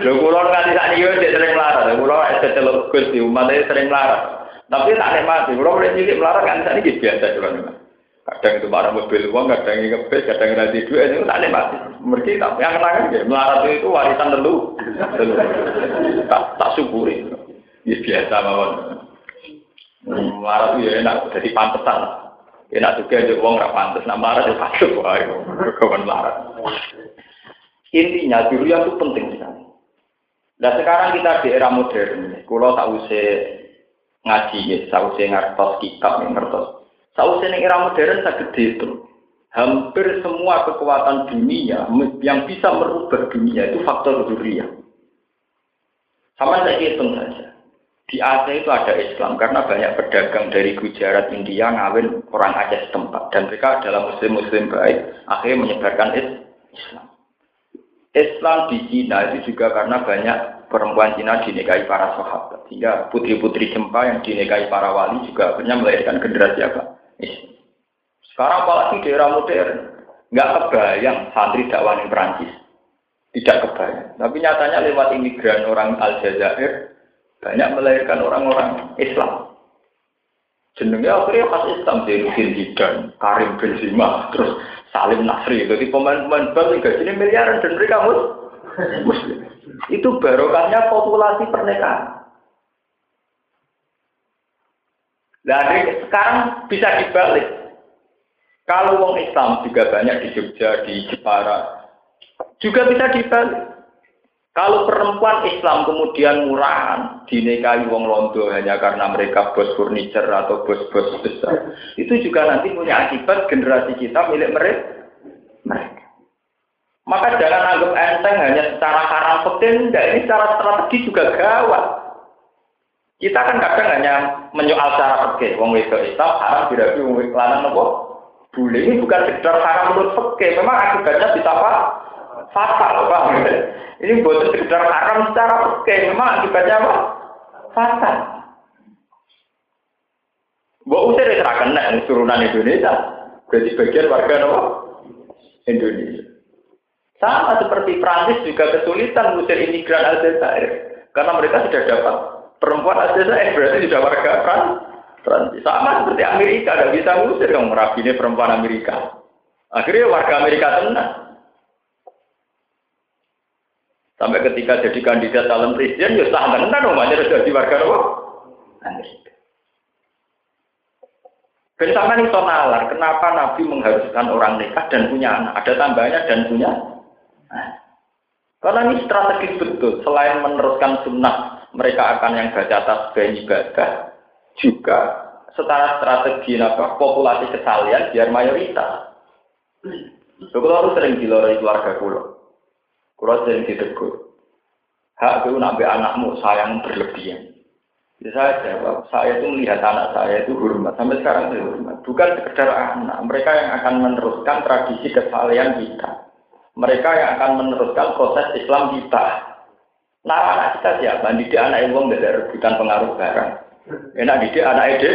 Lho kula nganti sak niki wis sering melarat. Kula es celuk Gus di umat sering melarat. Tapi tak nikmati. Kula mulai cilik melarat kan niki biasa cuman. Kadang itu marah mobil uang, kadang ngebes, kadang nanti dua itu tak mati. Mereka tak yang kenangan ya, melarat itu warisan dulu, tak tak syukuri. Ini biasa mawon. Melarat itu ya enak, jadi pantesan. Enak juga aja uang nggak pantas, nah marah itu pasti wah, kawan melarat. Intinya dulu yang itu penting. Nah sekarang kita di era modern, kalau tak usah ngaji, tak usah ngertos kitab, ngertos Sausnya era modern sangat itu. Hampir semua kekuatan dunia yang bisa merubah dunia itu faktor dunia. Sama saya hitung saja. Di Aceh itu ada Islam karena banyak pedagang dari Gujarat, India ngawin orang Aceh setempat dan mereka adalah muslim-muslim baik akhirnya menyebarkan Islam. Islam di Cina itu juga karena banyak perempuan Cina dinikahi para sahabat. Sehingga putri-putri Jempa yang dinikahi para wali juga akhirnya melahirkan generasi apa? Sekarang apalagi di era modern, nggak kebayang santri dakwah di Perancis. Tidak kebayang. Tapi nyatanya lewat imigran orang Aljazair, banyak melahirkan orang-orang Islam. Jenengnya akhirnya khas Islam, Zainuddin Zidane, Karim Benzema, terus Salim Nasri. Jadi pemain-pemain bal gajinya miliaran dan mereka muslim. Itu barokahnya populasi pernikahan. Dari sekarang bisa dibalik. Kalau wong Islam juga banyak di Jogja, di Jepara, juga bisa dibalik. Kalau perempuan Islam kemudian murahan, dinikahi wong Londo hanya karena mereka bos furniture atau bos-bos besar, itu juga nanti punya akibat generasi kita milik mereka. Maka jangan anggap enteng hanya secara haram enggak ini secara strategi juga gawat. Kita kan kadang hanya menyoal cara fikih. Wong wedok Islam haram dirabi wong lanang nopo? Boleh ini bukan sekedar haram menurut fikih. Memang akibatnya bisa apa? Fatal, Pak. Ini bukan sekedar haram secara fikih. Memang akibatnya apa? Fatal. Mbok usir ya kena turunan Indonesia. Berarti bagian warga nopo? Indonesia. Sama seperti Prancis juga kesulitan mengusir imigran Aljazair. Karena mereka sudah dapat Perempuan Aljazair berarti sudah warga Prancis. Sama seperti Amerika, tidak bisa ngusir yang ini perempuan Amerika. Akhirnya warga Amerika tenang. Sampai ketika jadi kandidat calon presiden, ya sah tenan rumahnya sudah jadi warga Amerika. Ben sama nih nalar, kenapa Nabi mengharuskan orang nikah dan punya anak? Ada tambahnya dan punya. Nah, karena ini strategis betul. Selain meneruskan sunnah mereka akan yang baca tasbih ibadah juga setara strategi apa populasi kesalian biar mayoritas. Kalau harus sering diloroi keluarga kulo, kulo sering ditegur. Hak itu nabi anakmu sayang berlebihan. Jadi saya jawab, saya itu melihat anak saya itu hormat. Sampai sekarang itu hormat. Bukan sekedar anak. Mereka yang akan meneruskan tradisi kesalian kita. Mereka yang akan meneruskan proses Islam kita. Nah anak kita siapa? Didik anak yang nggak ada rebutan pengaruh barang. Enak didik anak ide.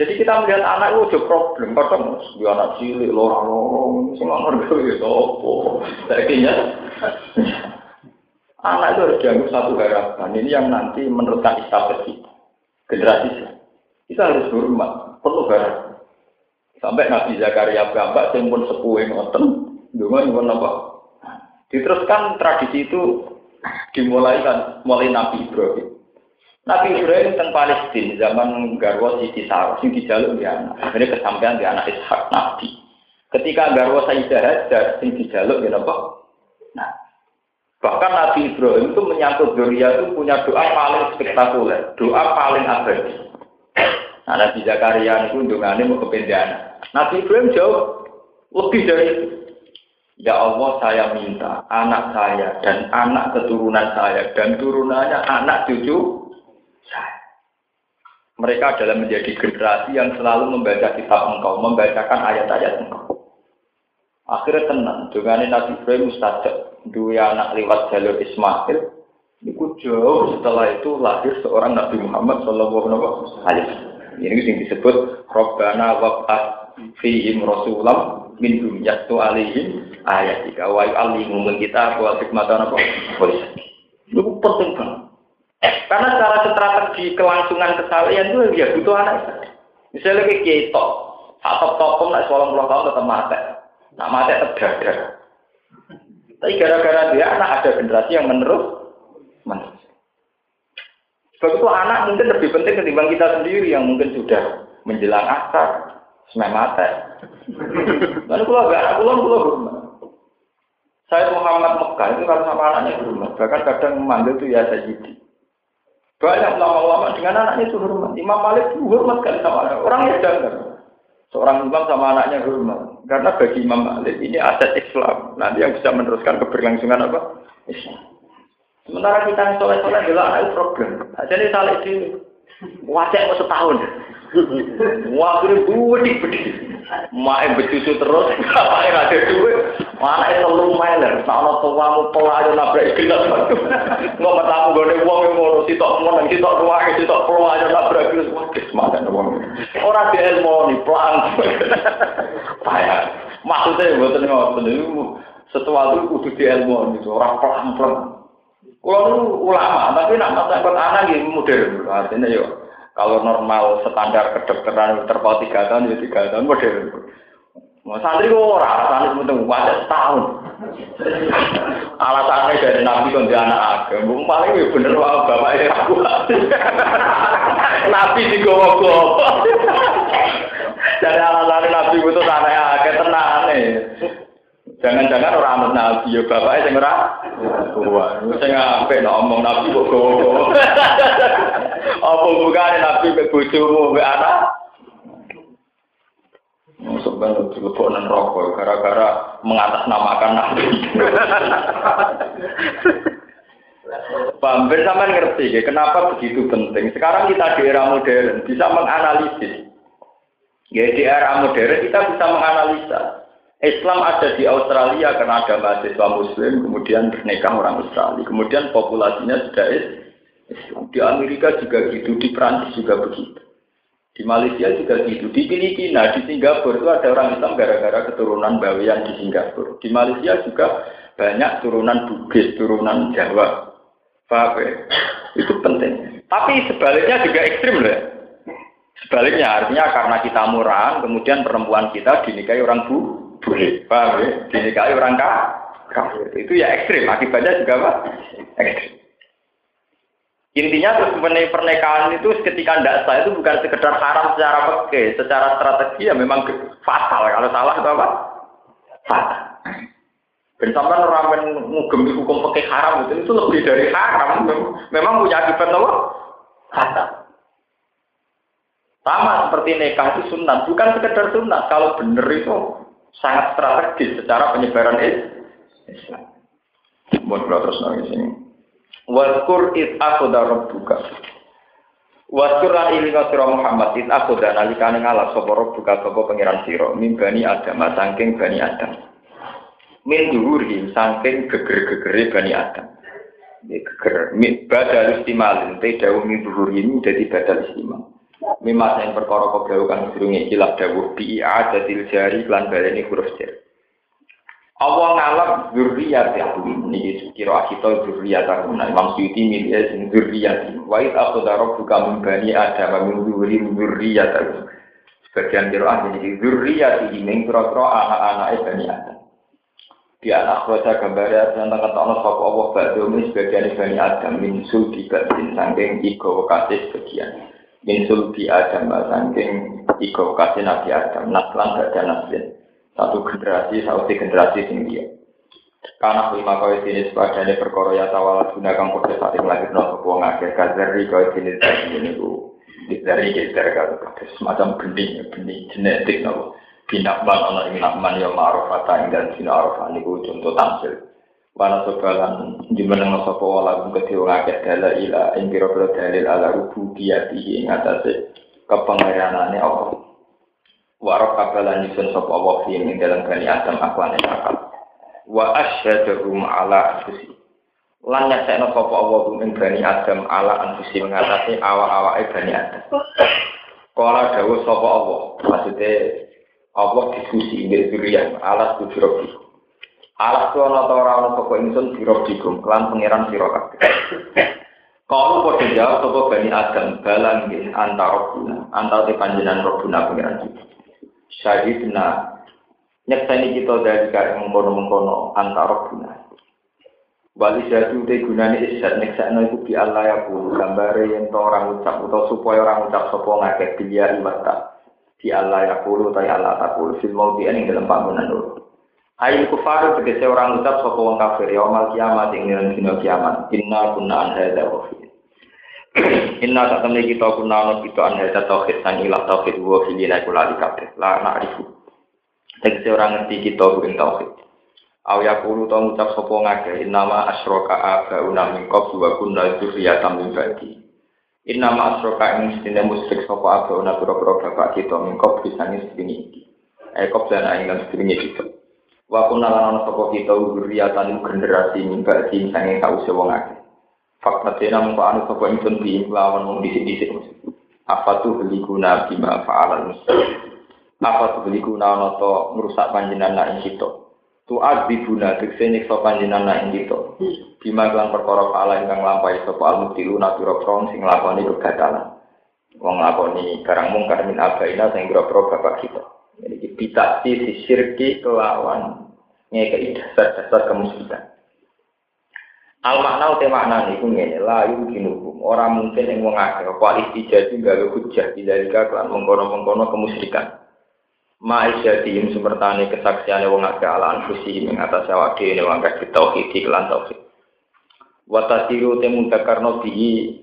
Jadi kita melihat anak itu juga problem. Kadang di anak cilik, lorong-lorong, semua ngerti itu apa. Akhirnya anak itu harus dianggap satu harapan. Ini yang nanti meneruskan istafet kita. Generasi kita harus hormat, perlu harapan. Sampai Nabi Zakaria gambar, yang pun sepuh ngoten, yang apa? Diteruskan tradisi itu dimulai kan mulai Nabi Ibrahim. Nabi Ibrahim tentang Palestina zaman Garwa Siti Sarah, sing dijaluk di anak. Akhirnya kesampaian di anak Ishak Nabi. Ketika Garwa Sayyidah Hajar, sing dijaluk di apa? Nah, bahkan Nabi Ibrahim itu menyangkut Doria itu punya doa paling spektakuler, doa paling abadi. Nah, Nabi Zakaria itu undungannya mau kependean. Nabi Ibrahim jauh lebih dari. Ya Allah saya minta anak saya dan anak keturunan saya dan turunannya anak cucu saya. Mereka adalah menjadi generasi yang selalu membaca kitab engkau, membacakan ayat-ayat engkau. Akhirnya tenang, dengan Nabi Ibrahim mustajab, dua anak lewat jalur Ismail, itu jauh setelah itu lahir seorang Nabi Muhammad Shallallahu Alaihi Wasallam. Ini yang disebut Robbana wab'at fihim rasulam min yaitu alihim ayat jika wa yu'allimu kita wa hikmatan apa boleh itu penting banget. Karena secara strategi kelangsungan kesalahan itu ya butuh anak misalnya kayak kita atau tokom nak sekolah puluh tahun tetap mati nak mati terdadak tapi gara-gara dia anak ada generasi yang menerus Sebab itu anak mungkin lebih penting ketimbang kita sendiri yang mungkin sudah menjelang akar, semai mata. Lalu kalau gak anak pulang, pulang. Saya Muhammad Mekah itu kalau sama anaknya hormat. Bahkan kadang memanggil itu ya Sayyidi. Banyak ulama-ulama dengan anaknya itu hormat. Imam Malik itu hormat sekali sama anaknya. Orang yang janggal. Seorang imam sama anaknya hormat. Karena bagi Imam Malik ini aset Islam. Nanti yang bisa meneruskan keberlangsungan apa? Islam. Sementara kita yang soleh-soleh adalah anak problem. Jadi salah itu wajah mau setahun. Wah, budi-budi. Mae becucu terus, apa yang ada duit? Mana itu lu meler? Sama tuamu pola aja nabrak gelas. Bertamu gue nih uang yang mau sitok si sitok ruang, sitok pola aja nabrak gelas. Wah, semangat uang. Orang di ilmu nih pelan. Payah. Maksudnya buat ngotot itu sesuatu kudu di orang pelan pelan. Kalau ulama, tapi nak masalah anak ini modern, artinya yuk. Kalau normal standar kedokteran terpaut tiga tahun, ya tiga tahun. Mau santri kok orang alasannya penting wajah setahun. Alasannya dari nabi kan dia anak agam, bung paling ya bener wah bapak ya aku. nabi di gowo gowo. Dari alasannya nabi itu anak tenang nih. Jangan-jangan orang anak nabi ya bapak sing ora wah sing omong nabi kok gowo. Apa nabi mek bojomu mek anak? Masuk banget teleponan rokok gara-gara mengatasnamakan nabi. Ben sampean ngerti ya, kenapa begitu penting. Sekarang kita di era modern bisa menganalisis. Ya di era modern kita bisa menganalisa. Islam ada di Australia karena ada mahasiswa Muslim, kemudian berneka orang Australia, kemudian populasinya sudah Islam. Di Amerika juga gitu, di Prancis juga begitu. Di Malaysia juga gitu, di Filipina, di Singapura itu ada orang Islam gara-gara keturunan Bawean di Singapura. Di Malaysia juga banyak turunan Bugis, turunan Jawa. Paham ya? Itu penting. Tapi sebaliknya juga ekstrim loh. Ya. Sebaliknya artinya karena kita murah, kemudian perempuan kita dinikahi orang bu, boleh, paham ya? Dinikahi orang kafir. Itu ya ekstrim. Akibatnya juga apa? Ekstrim. Intinya terus pernikahan itu ketika tidak sah itu bukan sekedar haram secara peke, secara strategi ya memang fatal. Kalau salah itu apa? Fatal. Dan orang ngugem di hukum pakai haram itu, itu lebih dari haram. Memang punya akibat apa? Fatal. Sama seperti nikah itu sunat, bukan sekedar sunat. Kalau benar itu sangat strategis secara penyebaran Islam. Mohon terus nangis ini. Waskur it akhoda rabbuka. Waskur lan ilinga sira Muhammad it akhoda nalikane ngalah sapa rabbuka sapa pangeran sira mimbani Adam saking bani Adam min duhuri saking geger-gegere Bani Adam. Geger min badal istimal te dawuh min duhuri ini dadi badal istimal. Mimas yang perkara keblau kang sedurunge kilap dawuh bi adatil jari lan baleni huruf jar. Allah ngalap zurriyat ya niki kira kita zurriyat nah Imam Suyuti milih sing zurriyat wa id akhadha rabbuka min bani adam min dzurri zurriyat sebagian kira ini zurriyat ini ning kira-kira anak-anak bani adam. Di anak roja gambar dan tentang Allah sapa Allah badhe sebagian bani Adam min badin saking iko kasih sebagian min sulbi Adam saking iko kasih Nabi Adam. Naslan gak ada naslin satu generasi satu generasi tinggi karena lima kau jenis padane perkara ya tawala guna kang padha saat nglahirno sapa wong akeh kazari kau jenis ini ku dari geser kalau semacam benih benih genetik nopo binakman ana ing nakman ya ma'rufata ing dan sina arafah niku contoh tamsil wana sobalan dimeneng sapa wala gede wong akeh dala ila ing pira-pira dalil ala rububiyatihi ing atase kepengeranane Allah. Warok kabalan nyusun sapa Allah fi ing dalam bani Adam akwane akal wa asyhadahum ala anfusi lan nyasekno sapa Allah ing bani Adam ala anfusi mengatasi awak-awake bani Adam. Kala dawuh sapa Allah maksudnya Allah diskusi ini durian alas tu robi. Alas tu ana ta ora ana sapa ingsun birobikum kelan pangeran sira kabeh. Kalau kau jawab sapa bani Adam balang nggih antara guna antara te panjenengan robuna pangeran kita. Syahidna nyekseni kita dari kaya mengkono-mengkono antara guna. Wali jatuh te gunane isat neksakno iku bi Allah ya bu gambare yen orang ucap utawa supaya orang ucap sapa ngakeh biya iwata di Allah ya kulu tay Allah tak kulu fil mau di dalam bangunan dulu. Ayo kufar tegese orang ucap sapa wong kafir ya mal kiamat ing dina kiamat. Inna kunna an hadza wa fi. Inna tak temne kita kunna ana kita an hadza tauhid sang ilah tauhid wa fi dina kula kabeh. La na'rifu. Tegese orang ngerti kita ing tauhid. Aw ya kulu tau ngucap sapa ngake innama asyraka abauna min qablu wa kunna dzurriyyatan min ba'di. Inna ma'asroka ing sedina musrik sapa abe ana pira-pira bapak kita mingkop bisane sedini iki. Ekop dan aing lan sedini kita. Wa kunna lan sapa kita zuriyatan generasi mingga sing sange kause wong akeh. Fakta tena mung anu sapa ingsun bi lawan mung dhisik-dhisik. Apa tuh beli guna bima muslim. Apa tuh beli guna ana to ngrusak panjenengan ing kita tu adzibuna tekse nyiksa panjenengan ing kita bima lan perkara kala ingkang lampahi sapa almutilu napira prong sing lakoni kegatalan wong lakoni karang mungkar min abaina sing boro bapak kita jadi kita si sirki kelawan ngekei dasar-dasar kemusyrikan. Al makna uti makna niku ngene la yumkinukum ora mungkin ing wong akeh. Apa istijati gawe hujjah dilika kelan mengkono-mengkono kemusyrikan. Ma'isyatim semertane kesaksiane wong akeh ala anfusi ing atas awake dhewe wong akeh tauhid lan tauhid. Wa tasiru takarno bihi.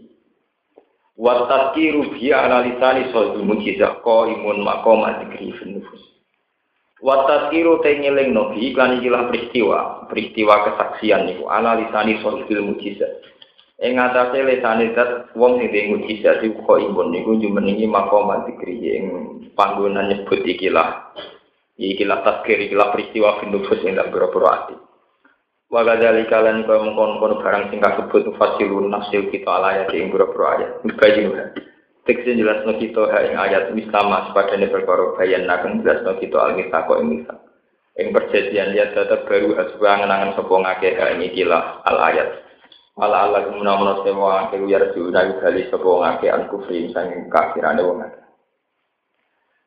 Wa tazkiru bi ala lisani sawdul fil nufus. Wa tazkiru te ngelingno bi iklan ikilah peristiwa, peristiwa kesaksian niku ala lisani sawdul mujizah. Ing ngatasé lesane zat wong sing duwe mujizat iku kok imun niku jumenengi makomat dikri ing panggonan nyebut ikilah. Ikilah tasgir ikilah peristiwa findufus ing dalam boro-boro ati. Wa kaya mengkon-kon barang sing kasebut fasilun nafsil kita ala ayat ing boro-boro. Mubayyin Tekse jelasno kita ha ing ayat mislama sepadane perkara bayan nakeng jelasno kita al-mitsaq ing mitsaq. Ing perjanjian ya tetep baru aswa ngenangan sapa ngakeh ha ing ikilah al ayat. Ala Allah gumuna-muna sewa ngake uyar diuna bali sapa an kufri sang kafirane wong akeh.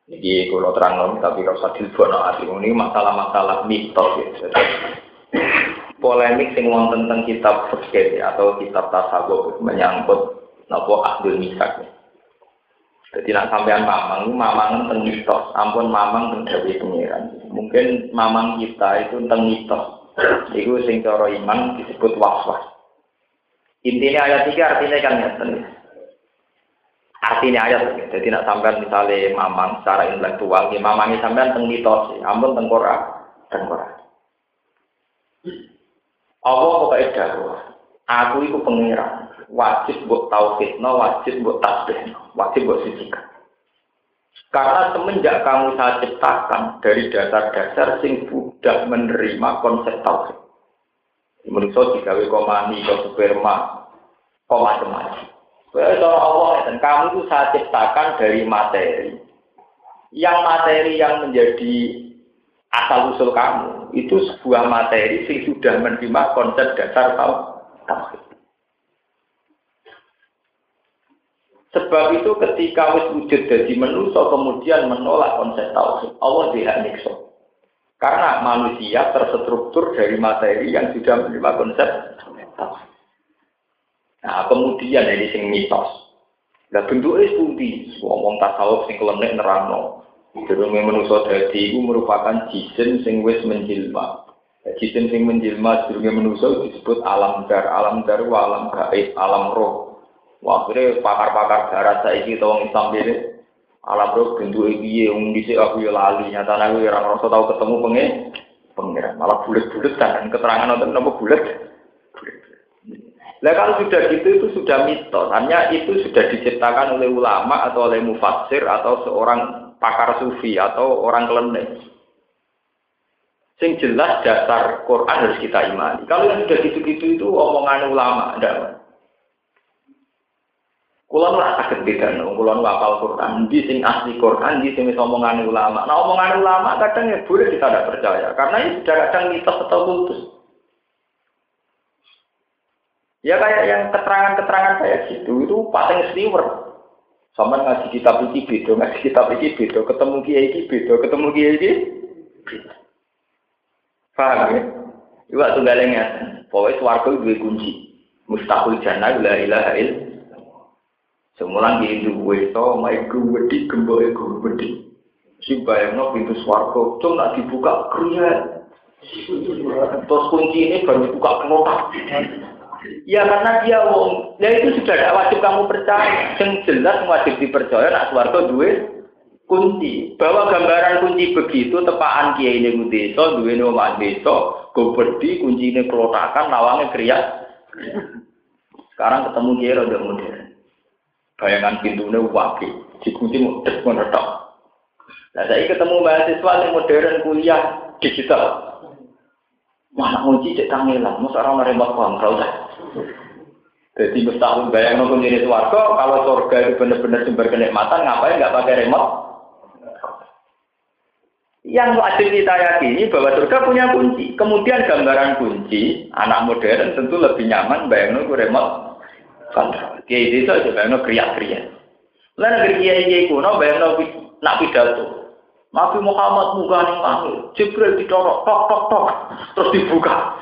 Iki kula terang tapi kalau usah dilbono ati ini masalah-masalah mitos ya. Polemik sing wonten tentang kitab fikih atau kitab tasawuf menyangkut napa ahdul misak. Jadi nak sampean mamang, mamang tentang mitos, ampun mamang tentang dewi pengiran. Mungkin mamang kita itu tentang mitos. Itu sing cara iman disebut waswas. Intinya ayat tiga artinya kan ngeten. Artinya ayat jadi nak sampean misalnya mamang secara intelektual, ya mamangnya sampean teng mitos, ampun teng Quran, teng Quran. Allah pokoknya aku itu pengiran, wajib buat tauhid, no wajib buat tasbih, wajib buat sucikan. Karena semenjak kamu saya ciptakan dari dasar-dasar sing sudah menerima konsep tauhid. Menurut digawe komani, ke sperma, kok macam-macam. Kalau Allah dan kamu itu saya ciptakan dari materi. Yang materi yang menjadi asal usul kamu itu sebuah materi yang sudah menerima konsep dasar tauhid. Sebab itu ketika wis wujud dari manusia kemudian menolak konsep tauhid, Allah tidak nyiksa. Karena manusia terstruktur dari materi yang sudah menerima konsep Nah, kemudian ini sing mitos. Lah bentuknya sepundi, ngomong tasawuf sing kelenek nerangno. Durunge manusa dadi iku merupakan jisim sing wis menjilma. Jisim sing menjilma durunge manusa disebut alam dar, alam dar alam gaib, alam roh. Wah, pakar-pakar darat saiki tawang Islam dhewe. Alam roh bentuk piye? Wong dhisik aku ya lali? Nyatane aku ora ngerasa tau ketemu pengen pengiran malah bulat-bulat kan keterangan nonton nopo bulat lah kalau sudah gitu itu sudah mitos. Hanya itu sudah diciptakan oleh ulama atau oleh mufassir atau seorang pakar sufi atau orang kelenek sing jelas dasar Quran harus kita imani. Kalau yang sudah gitu-gitu itu omongan ulama enggak Kulo ora saged bedano, kulo nu apal Quran, di sing asli Quran, di sing omongan ulama. Nah omongan ulama kadang ya boleh kita tidak percaya, karena ini sudah kadang mitos atau kultus. Ya kayak yang keterangan-keterangan kayak gitu, itu paling sliwer. Sama ngaji kitab iki beda, ngaji kitab iki beda, ketemu kiai iki beda, ketemu kiai iki. Paham ya? Iwak tunggalnya, pokoknya suarga dua kunci. Mustahil jannah la ilaha illallah. Semulan di duwe to, mai gede, gemboke gede. Si bayangno pintu swarga, cung nak dibuka kriya. Terus kunci ini baru dibuka kelotak. Ya karena dia wong, ya itu sudah tidak wajib kamu percaya. Yang jelas wajib dipercaya nak swarga duwe kunci. Bahwa gambaran kunci begitu tepaan kiai ini desa, duwe nomor desa, gobedi kunci ini kelotakan, lawangnya kriya. Sekarang ketemu kiai rada modern bayangan pintunya wapi, dikunci mudah menetok. Nah, saya ketemu mahasiswa yang modern kuliah digital. Mana kunci cek tangilan, masa orang ngerembak kontrol dah. Jadi mustahil bayang nonton jenis warga, kalau surga itu benar-benar sumber kenikmatan, ngapain nggak pakai remote? Yang wajib kita yakini bahwa surga punya kunci. Kemudian gambaran kunci, anak modern tentu lebih nyaman bayang nonton remote kontrol. Kiai desa aja bayangno kriya-kriya. Lah negeri kiai kiai kuno bayangno nak pidato. Nabi Muhammad muka ning langit, Jibril dicorok tok tok tok terus dibuka.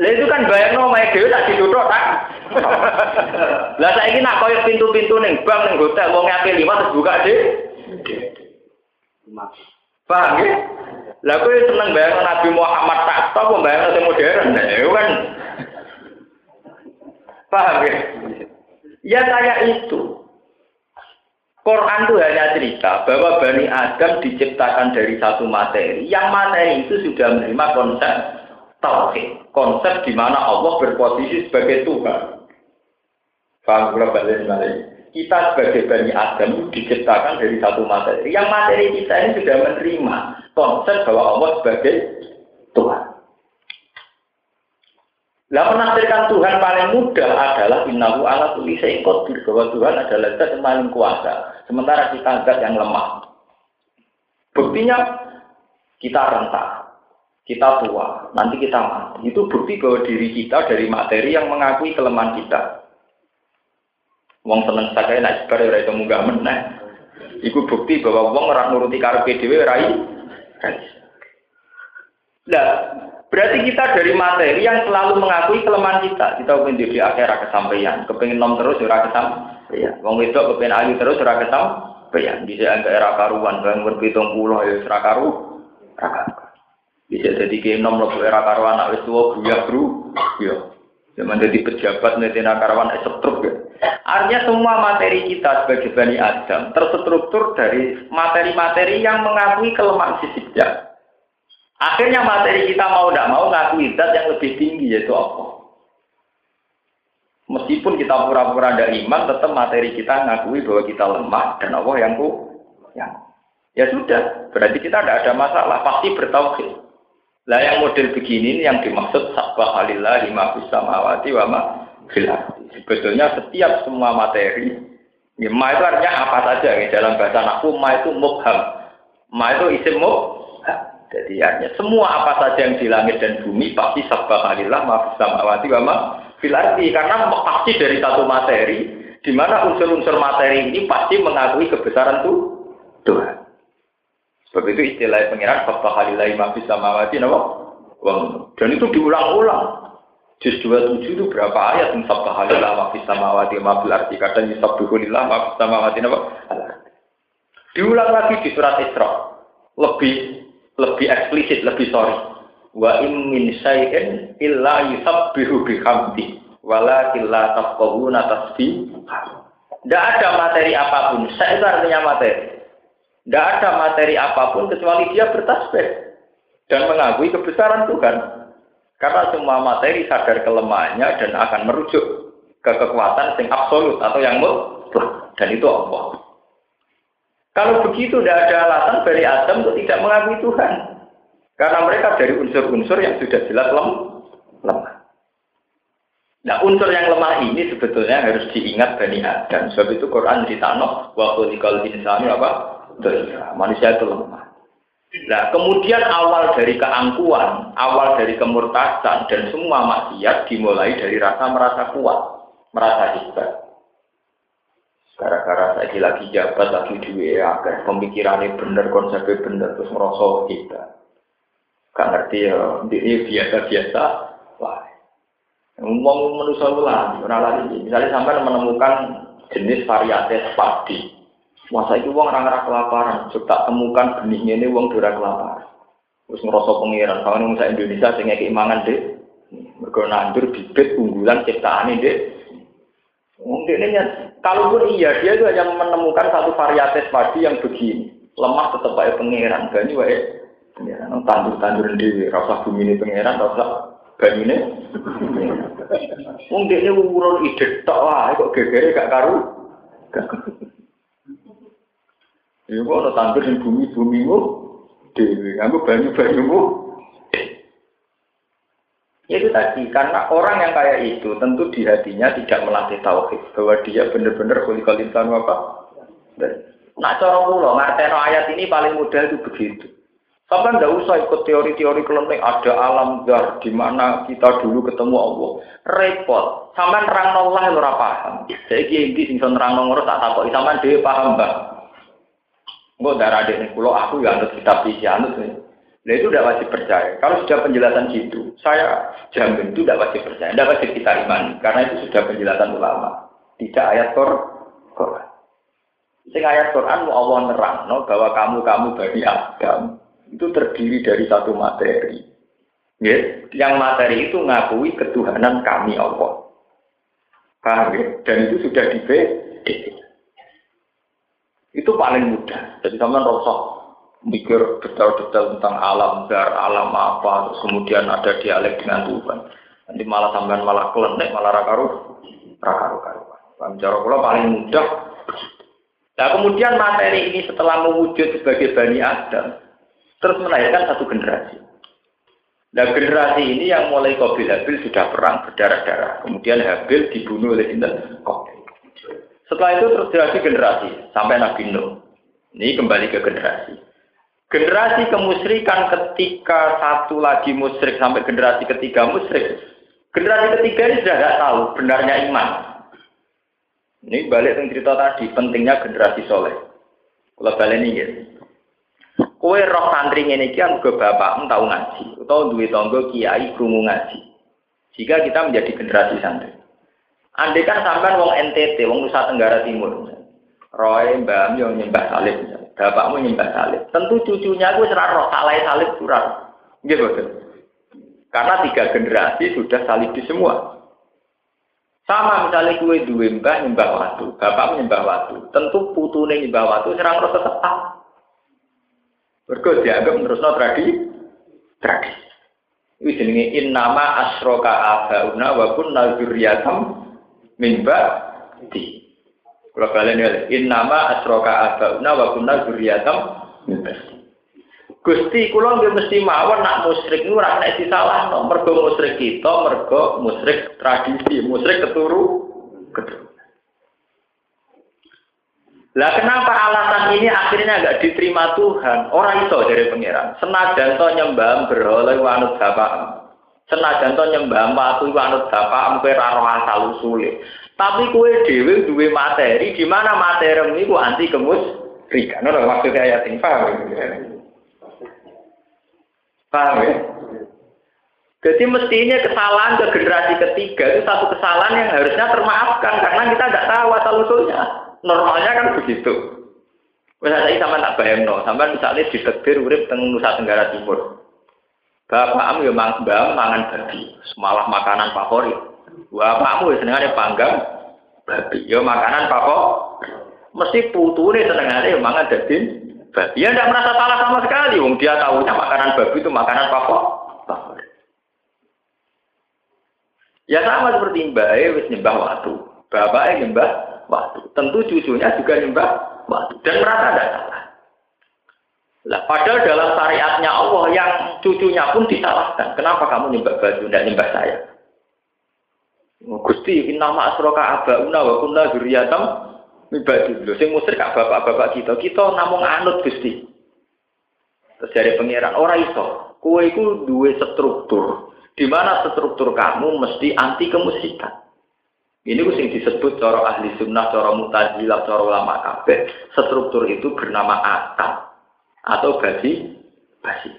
Lah itu kan bayangno mae dhewe tak dituthuk tak. Lah saiki nak koyo pintu-pintu ning bank ning hotel wong ngake lima terus buka deh. Paham ya? Lah kowe seneng bayang Nabi Muhammad tak tok bayang sing modern. Nah, kan Paham ya? Ya kayak itu. Quran itu hanya cerita bahwa Bani Adam diciptakan dari satu materi. Yang materi itu sudah menerima konsep tauhid. Konsep di mana Allah berposisi sebagai Tuhan. Paham. Kita sebagai Bani Adam diciptakan dari satu materi. Yang materi kita ini sudah menerima konsep bahwa Allah sebagai Tuhan. Lah menafsirkan Tuhan paling mudah adalah innahu ala kulli syai'in qadir bahwa Tuhan adalah zat yang paling kuasa. Sementara kita zat yang lemah. Buktinya kita rentak, kita tua, nanti kita mati. Itu bukti bahwa diri kita dari materi yang mengakui kelemahan kita. Wong seneng sakit naik sebar ora itu munggah. Iku bukti bahwa wong ora nuruti karepe dhewe ora Nah, berarti kita dari materi yang selalu mengakui kelemahan kita. Kita pengen di akhirat kesampaian, kepengen nom terus ora kesampaian. Wong wedok kepengen ayu terus ora kesampaian. Bisa angka era karuan, bang berpitung puluh ya ora karu. Bisa jadi ke nom lo era karuan anak wis tuwa buyah bro. Ya. Zaman jadi pejabat netina karawan esetruk ya. Artinya semua materi kita sebagai Bani Adam terstruktur dari materi-materi yang mengakui kelemahan fisiknya. Akhirnya materi kita mau tidak mau ngakui zat yang lebih tinggi yaitu Allah. Meskipun kita pura-pura ada iman, tetap materi kita ngakui bahwa kita lemah dan Allah yang ku yang ya sudah berarti kita tidak ada masalah pasti bertauhid. Lah yang model begini ini yang dimaksud sabah alillahi ma samawati wa ma Sebetulnya setiap semua materi, ya, ma itu artinya apa saja ya, dalam bahasa naku ma itu mubham. Ma itu isim. Jadi artinya semua apa saja yang di langit dan bumi pasti sabah alillah ma samawati wa ma fil karena pasti dari satu materi di mana unsur-unsur materi ini pasti mengakui kebesaran tuh Tuhan. Sebab itu istilah pengiran Bapak Halilai Mafis Samawati nama Dan itu diulang-ulang. Juz 27 itu berapa ayat yang Bapak Halilai Mafis Samawati Mafil Arti kadang Yusabduhulillah Mafis Samawati nama Diulang lagi di surat Isra. Lebih lebih eksplisit, lebih sorry. Wa in min syai'in illa yusabbihu bihamdi walakin la tafqahuna tasbih. Tidak ada materi apa pun. Saya itu artinya materi. Tidak ada materi apa pun kecuali dia bertasbih dan mengakui kebesaran Tuhan. Karena semua materi sadar kelemahannya dan akan merujuk ke kekuatan yang absolut atau yang mutlak. Dan itu Allah. Kalau begitu tidak ada alasan dari Adam untuk tidak mengakui Tuhan. Karena mereka dari unsur-unsur yang sudah jelas lem lemah. Nah unsur yang lemah ini sebetulnya harus diingat Bani Adam. Sebab itu Quran ditano waktu dikal insani apa? Manusia itu lemah. Nah, kemudian awal dari keangkuhan, awal dari kemurtadan dan semua maksiat dimulai dari rasa merasa kuat, merasa hebat. Gara-gara saya lagi jabat, lagi duwe agar pemikirannya bener, konsepnya bener, terus merasa hebat. Gak ngerti ya, ini biasa-biasa. Wah, ngomong manusia ulang, orang lagi. Misalnya sampai menemukan jenis varietas padi, Masa itu uang orang kelaparan, tak temukan benihnya ini uang dura kelaparan. Terus ngerosok pengiran, kalau nunggu Indonesia sehingga keimangan deh, mereka nandur bibit unggulan ciptaan ini deh. Mungkin ini kalaupun iya dia itu hanya menemukan satu varietas padi yang begini, lemah tetap baik pengiran, banyak baik pengiran, tandur tandur di rasa bumi ini pengiran, rasa banyu ini. Mungkin ini urun ide tak lah, kok gegere gak karu. Ya kok ana tandur ning bumi-bumimu dhewe, aku banyu-banyumu. Itu tadi, karena orang yang kayak itu tentu di hatinya tidak melatih tauhid bahwa dia benar-benar kulikal insan apa. Nah cara mula ngarteno ayat ini paling mudah itu begitu. Sampai tidak usah ikut teori-teori kelenteng ada alam zar di mana kita dulu ketemu Allah. Repot. Sampai Allah yang ora paham. Saya kira ini sing nerang ngurus tak tahu. Sampai dia paham bang. Enggak darah adik pulau aku ya anut kitab isi anut nih. Nah itu tidak wajib percaya. Kalau sudah penjelasan gitu, saya jamin itu tidak wajib percaya. Tidak wajib kita imani. Karena itu sudah penjelasan ulama. Tidak ayat Quran. Sing ayat Quran mau Allah nerang no, bahwa kamu kamu bagi Adam itu terdiri dari satu materi. Ya, yang materi itu ngakui ketuhanan kami Allah. Paham ya? Dan itu sudah dibeda. Itu paling mudah. Jadi sama rasa mikir detail-detail tentang alam dar, alam apa, terus kemudian ada dialek dengan Tuhan. Nanti malah sampean malah kelenek, malah rakaru, rakaru karuan. Cara kula paling mudah. Nah kemudian materi ini setelah mewujud sebagai Bani Adam, terus melahirkan satu generasi. Nah generasi ini yang mulai Qabil Habil sudah perang berdarah-darah. Kemudian Habil dibunuh oleh Inten Qabil. Setelah itu terus generasi sampai Nabi Nuh. Ini kembali ke generasi. Generasi kemusyrikan ketika satu lagi musyrik sampai generasi ketiga musyrik. Generasi ketiga ini sudah tidak tahu benarnya iman. Ini balik yang cerita tadi, pentingnya generasi soleh. Kalau balik ini ya. Kue roh santri ini kan ke bapak tahu ngaji, atau duit tonggo kiai krungu ngaji. Jika kita menjadi generasi santri. Andai kan sampai wong NTT, wong Nusa Tenggara Timur, Roy, Mbak yang nyembah salib, bapakmu nyembah salib. Tentu cucunya gue serah roh salai salib kurang. Gitu, Karena tiga generasi sudah salib di semua. Sama misalnya kue dua mbah nyembah waktu, bapak nyembah waktu. Tentu putune nyembah waktu serang roh tetap Mergo dianggap no tradisi. Tradisi. Ini jenenge innama asroka abauna wa kunna dzurriyyatam min ba'di. Kalau kalian lihat, innama asroka abauna wa kunna ba'di. Gusti kula nggih mesti mawon nak musyrik niku ora nek disalahno. Mergo musyrik kita, mergo musyrik tradisi, musyrik keturu keturu. Lah kenapa alasan ini akhirnya nggak diterima Tuhan? Orang itu dari pangeran. Senajan to nyembah berhala wanut bapak. Senajan to nyembah watu wanut bapak kowe ora roh asal usule. Tapi kue dewi duwe materi di mana materi ini ku anti kemus rika. Nono maksudnya ayat ini paham? Paham ya? Jadi mestinya kesalahan ke generasi ketiga itu satu kesalahan yang harusnya termaafkan karena kita tidak tahu asal usulnya. Normalnya kan begitu. Misalnya sama tak bayang no, sampai misalnya di tegir urip teng Nusa Tenggara Timur. Bapakmu ya mang mbam mangan babi, malah makanan favorit. Bapakmu ya senengane panggang babi, ya makanan favorit. Mesti putune senengane ya mangan daging babi. Ya tidak merasa salah sama sekali, wong dia tahunya makanan babi itu makanan favorit. Ya sama seperti mbak wis nyembah waktu, bapaknya nyembah waktu. Tentu cucunya juga nyembah waktu dan merasa tidak salah. Lah, padahal dalam syariatnya Allah yang cucunya pun disalahkan. Kenapa kamu nyembah baju, tidak nyembah saya? Gusti, nama asroka abauna wa kunna zuriyatam mibadi. Lho, sing musrik bapak-bapak kita. Kita namung anut Gusti. Terus dari pangeran, orang iso. Kue itu dua struktur. Di mana struktur kamu mesti anti kemusikan. Ini sing disebut cara ahli sunnah, cara mutazilah, cara ulama kabeh. Struktur itu bernama akal atau basi basi.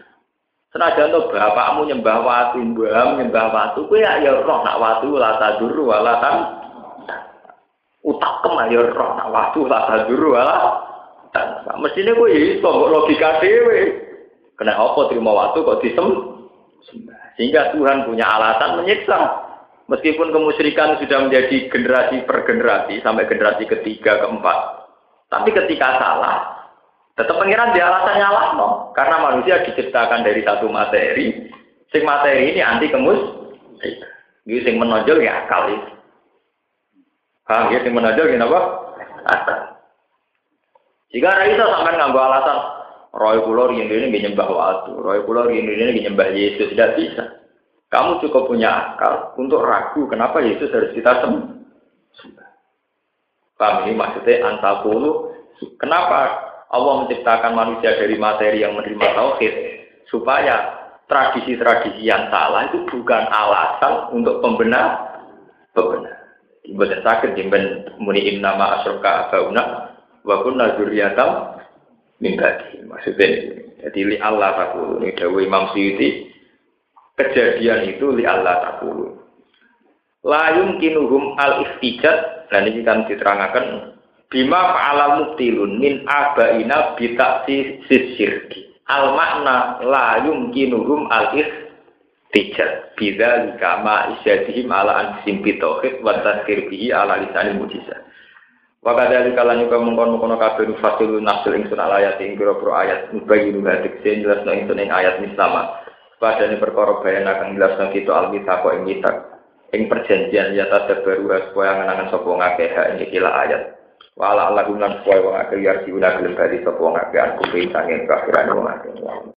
Senajan to bapakmu nyembah watu, mbahmu nyembah watu, kowe ya roh nak watu la taduru wala tan. Utak kem ya roh nak watu la taduru wala tan. Mestine kowe iso mbok logika dhewe. Kena apa terima watu kok disem? Sehingga Tuhan punya alasan menyiksa. Meskipun kemusyrikan sudah menjadi generasi per generasi sampai generasi ketiga keempat, tapi ketika salah, tetap pengiran dia alasan nyalah no. Karena manusia diciptakan dari satu materi, sing materi ini anti kemus, jadi sing menonjol ya akal itu. Paham ya, sing menonjol ya apa? Jika itu sampai ngambil alasan, Roy Pulau ini ini nyembah waktu, Roy Pulau ini ini nyembah Yesus tidak bisa. Kamu cukup punya akal untuk ragu kenapa Yesus harus kita sembah. Paham ini maksudnya antakulu. Kenapa Allah menciptakan manusia dari materi yang menerima tauhid supaya tradisi-tradisi yang salah itu bukan alasan untuk pembenar pembenar. Ibadah sakit jemben muni nama asroka abauna wa kunna dzurriyyatam min Maksudnya jadi li Allah takulu ini dawuh Imam Syuuti kejadian itu li Allah takulu. Layung kinuhum al iftijat dan ini kan diterangkan bima fa'ala muktilun min abaina bitaksi sisirki. Al makna layung kinuhum al iftijat bida likama isyadihim ala ansim bitohid wa tazkir bihi ala lisanil mujizat. Wa kadali kala nyuka mengkon mengkono kabeh fasil nasul ingsun ala ayat ing pira ayat mubayyin hadik sing jelasno ingsun ing ayat mislama. Padane perkara bayan akan jelasno kita kok ing kitab. ing perjanjian ya baru supaya ngenangan sapa ngakeh ini kila ayat wala Allah gunan supaya wong akeh yarjiuna gelem bali sapa ngakeh aku ping sanging kafiran wong akeh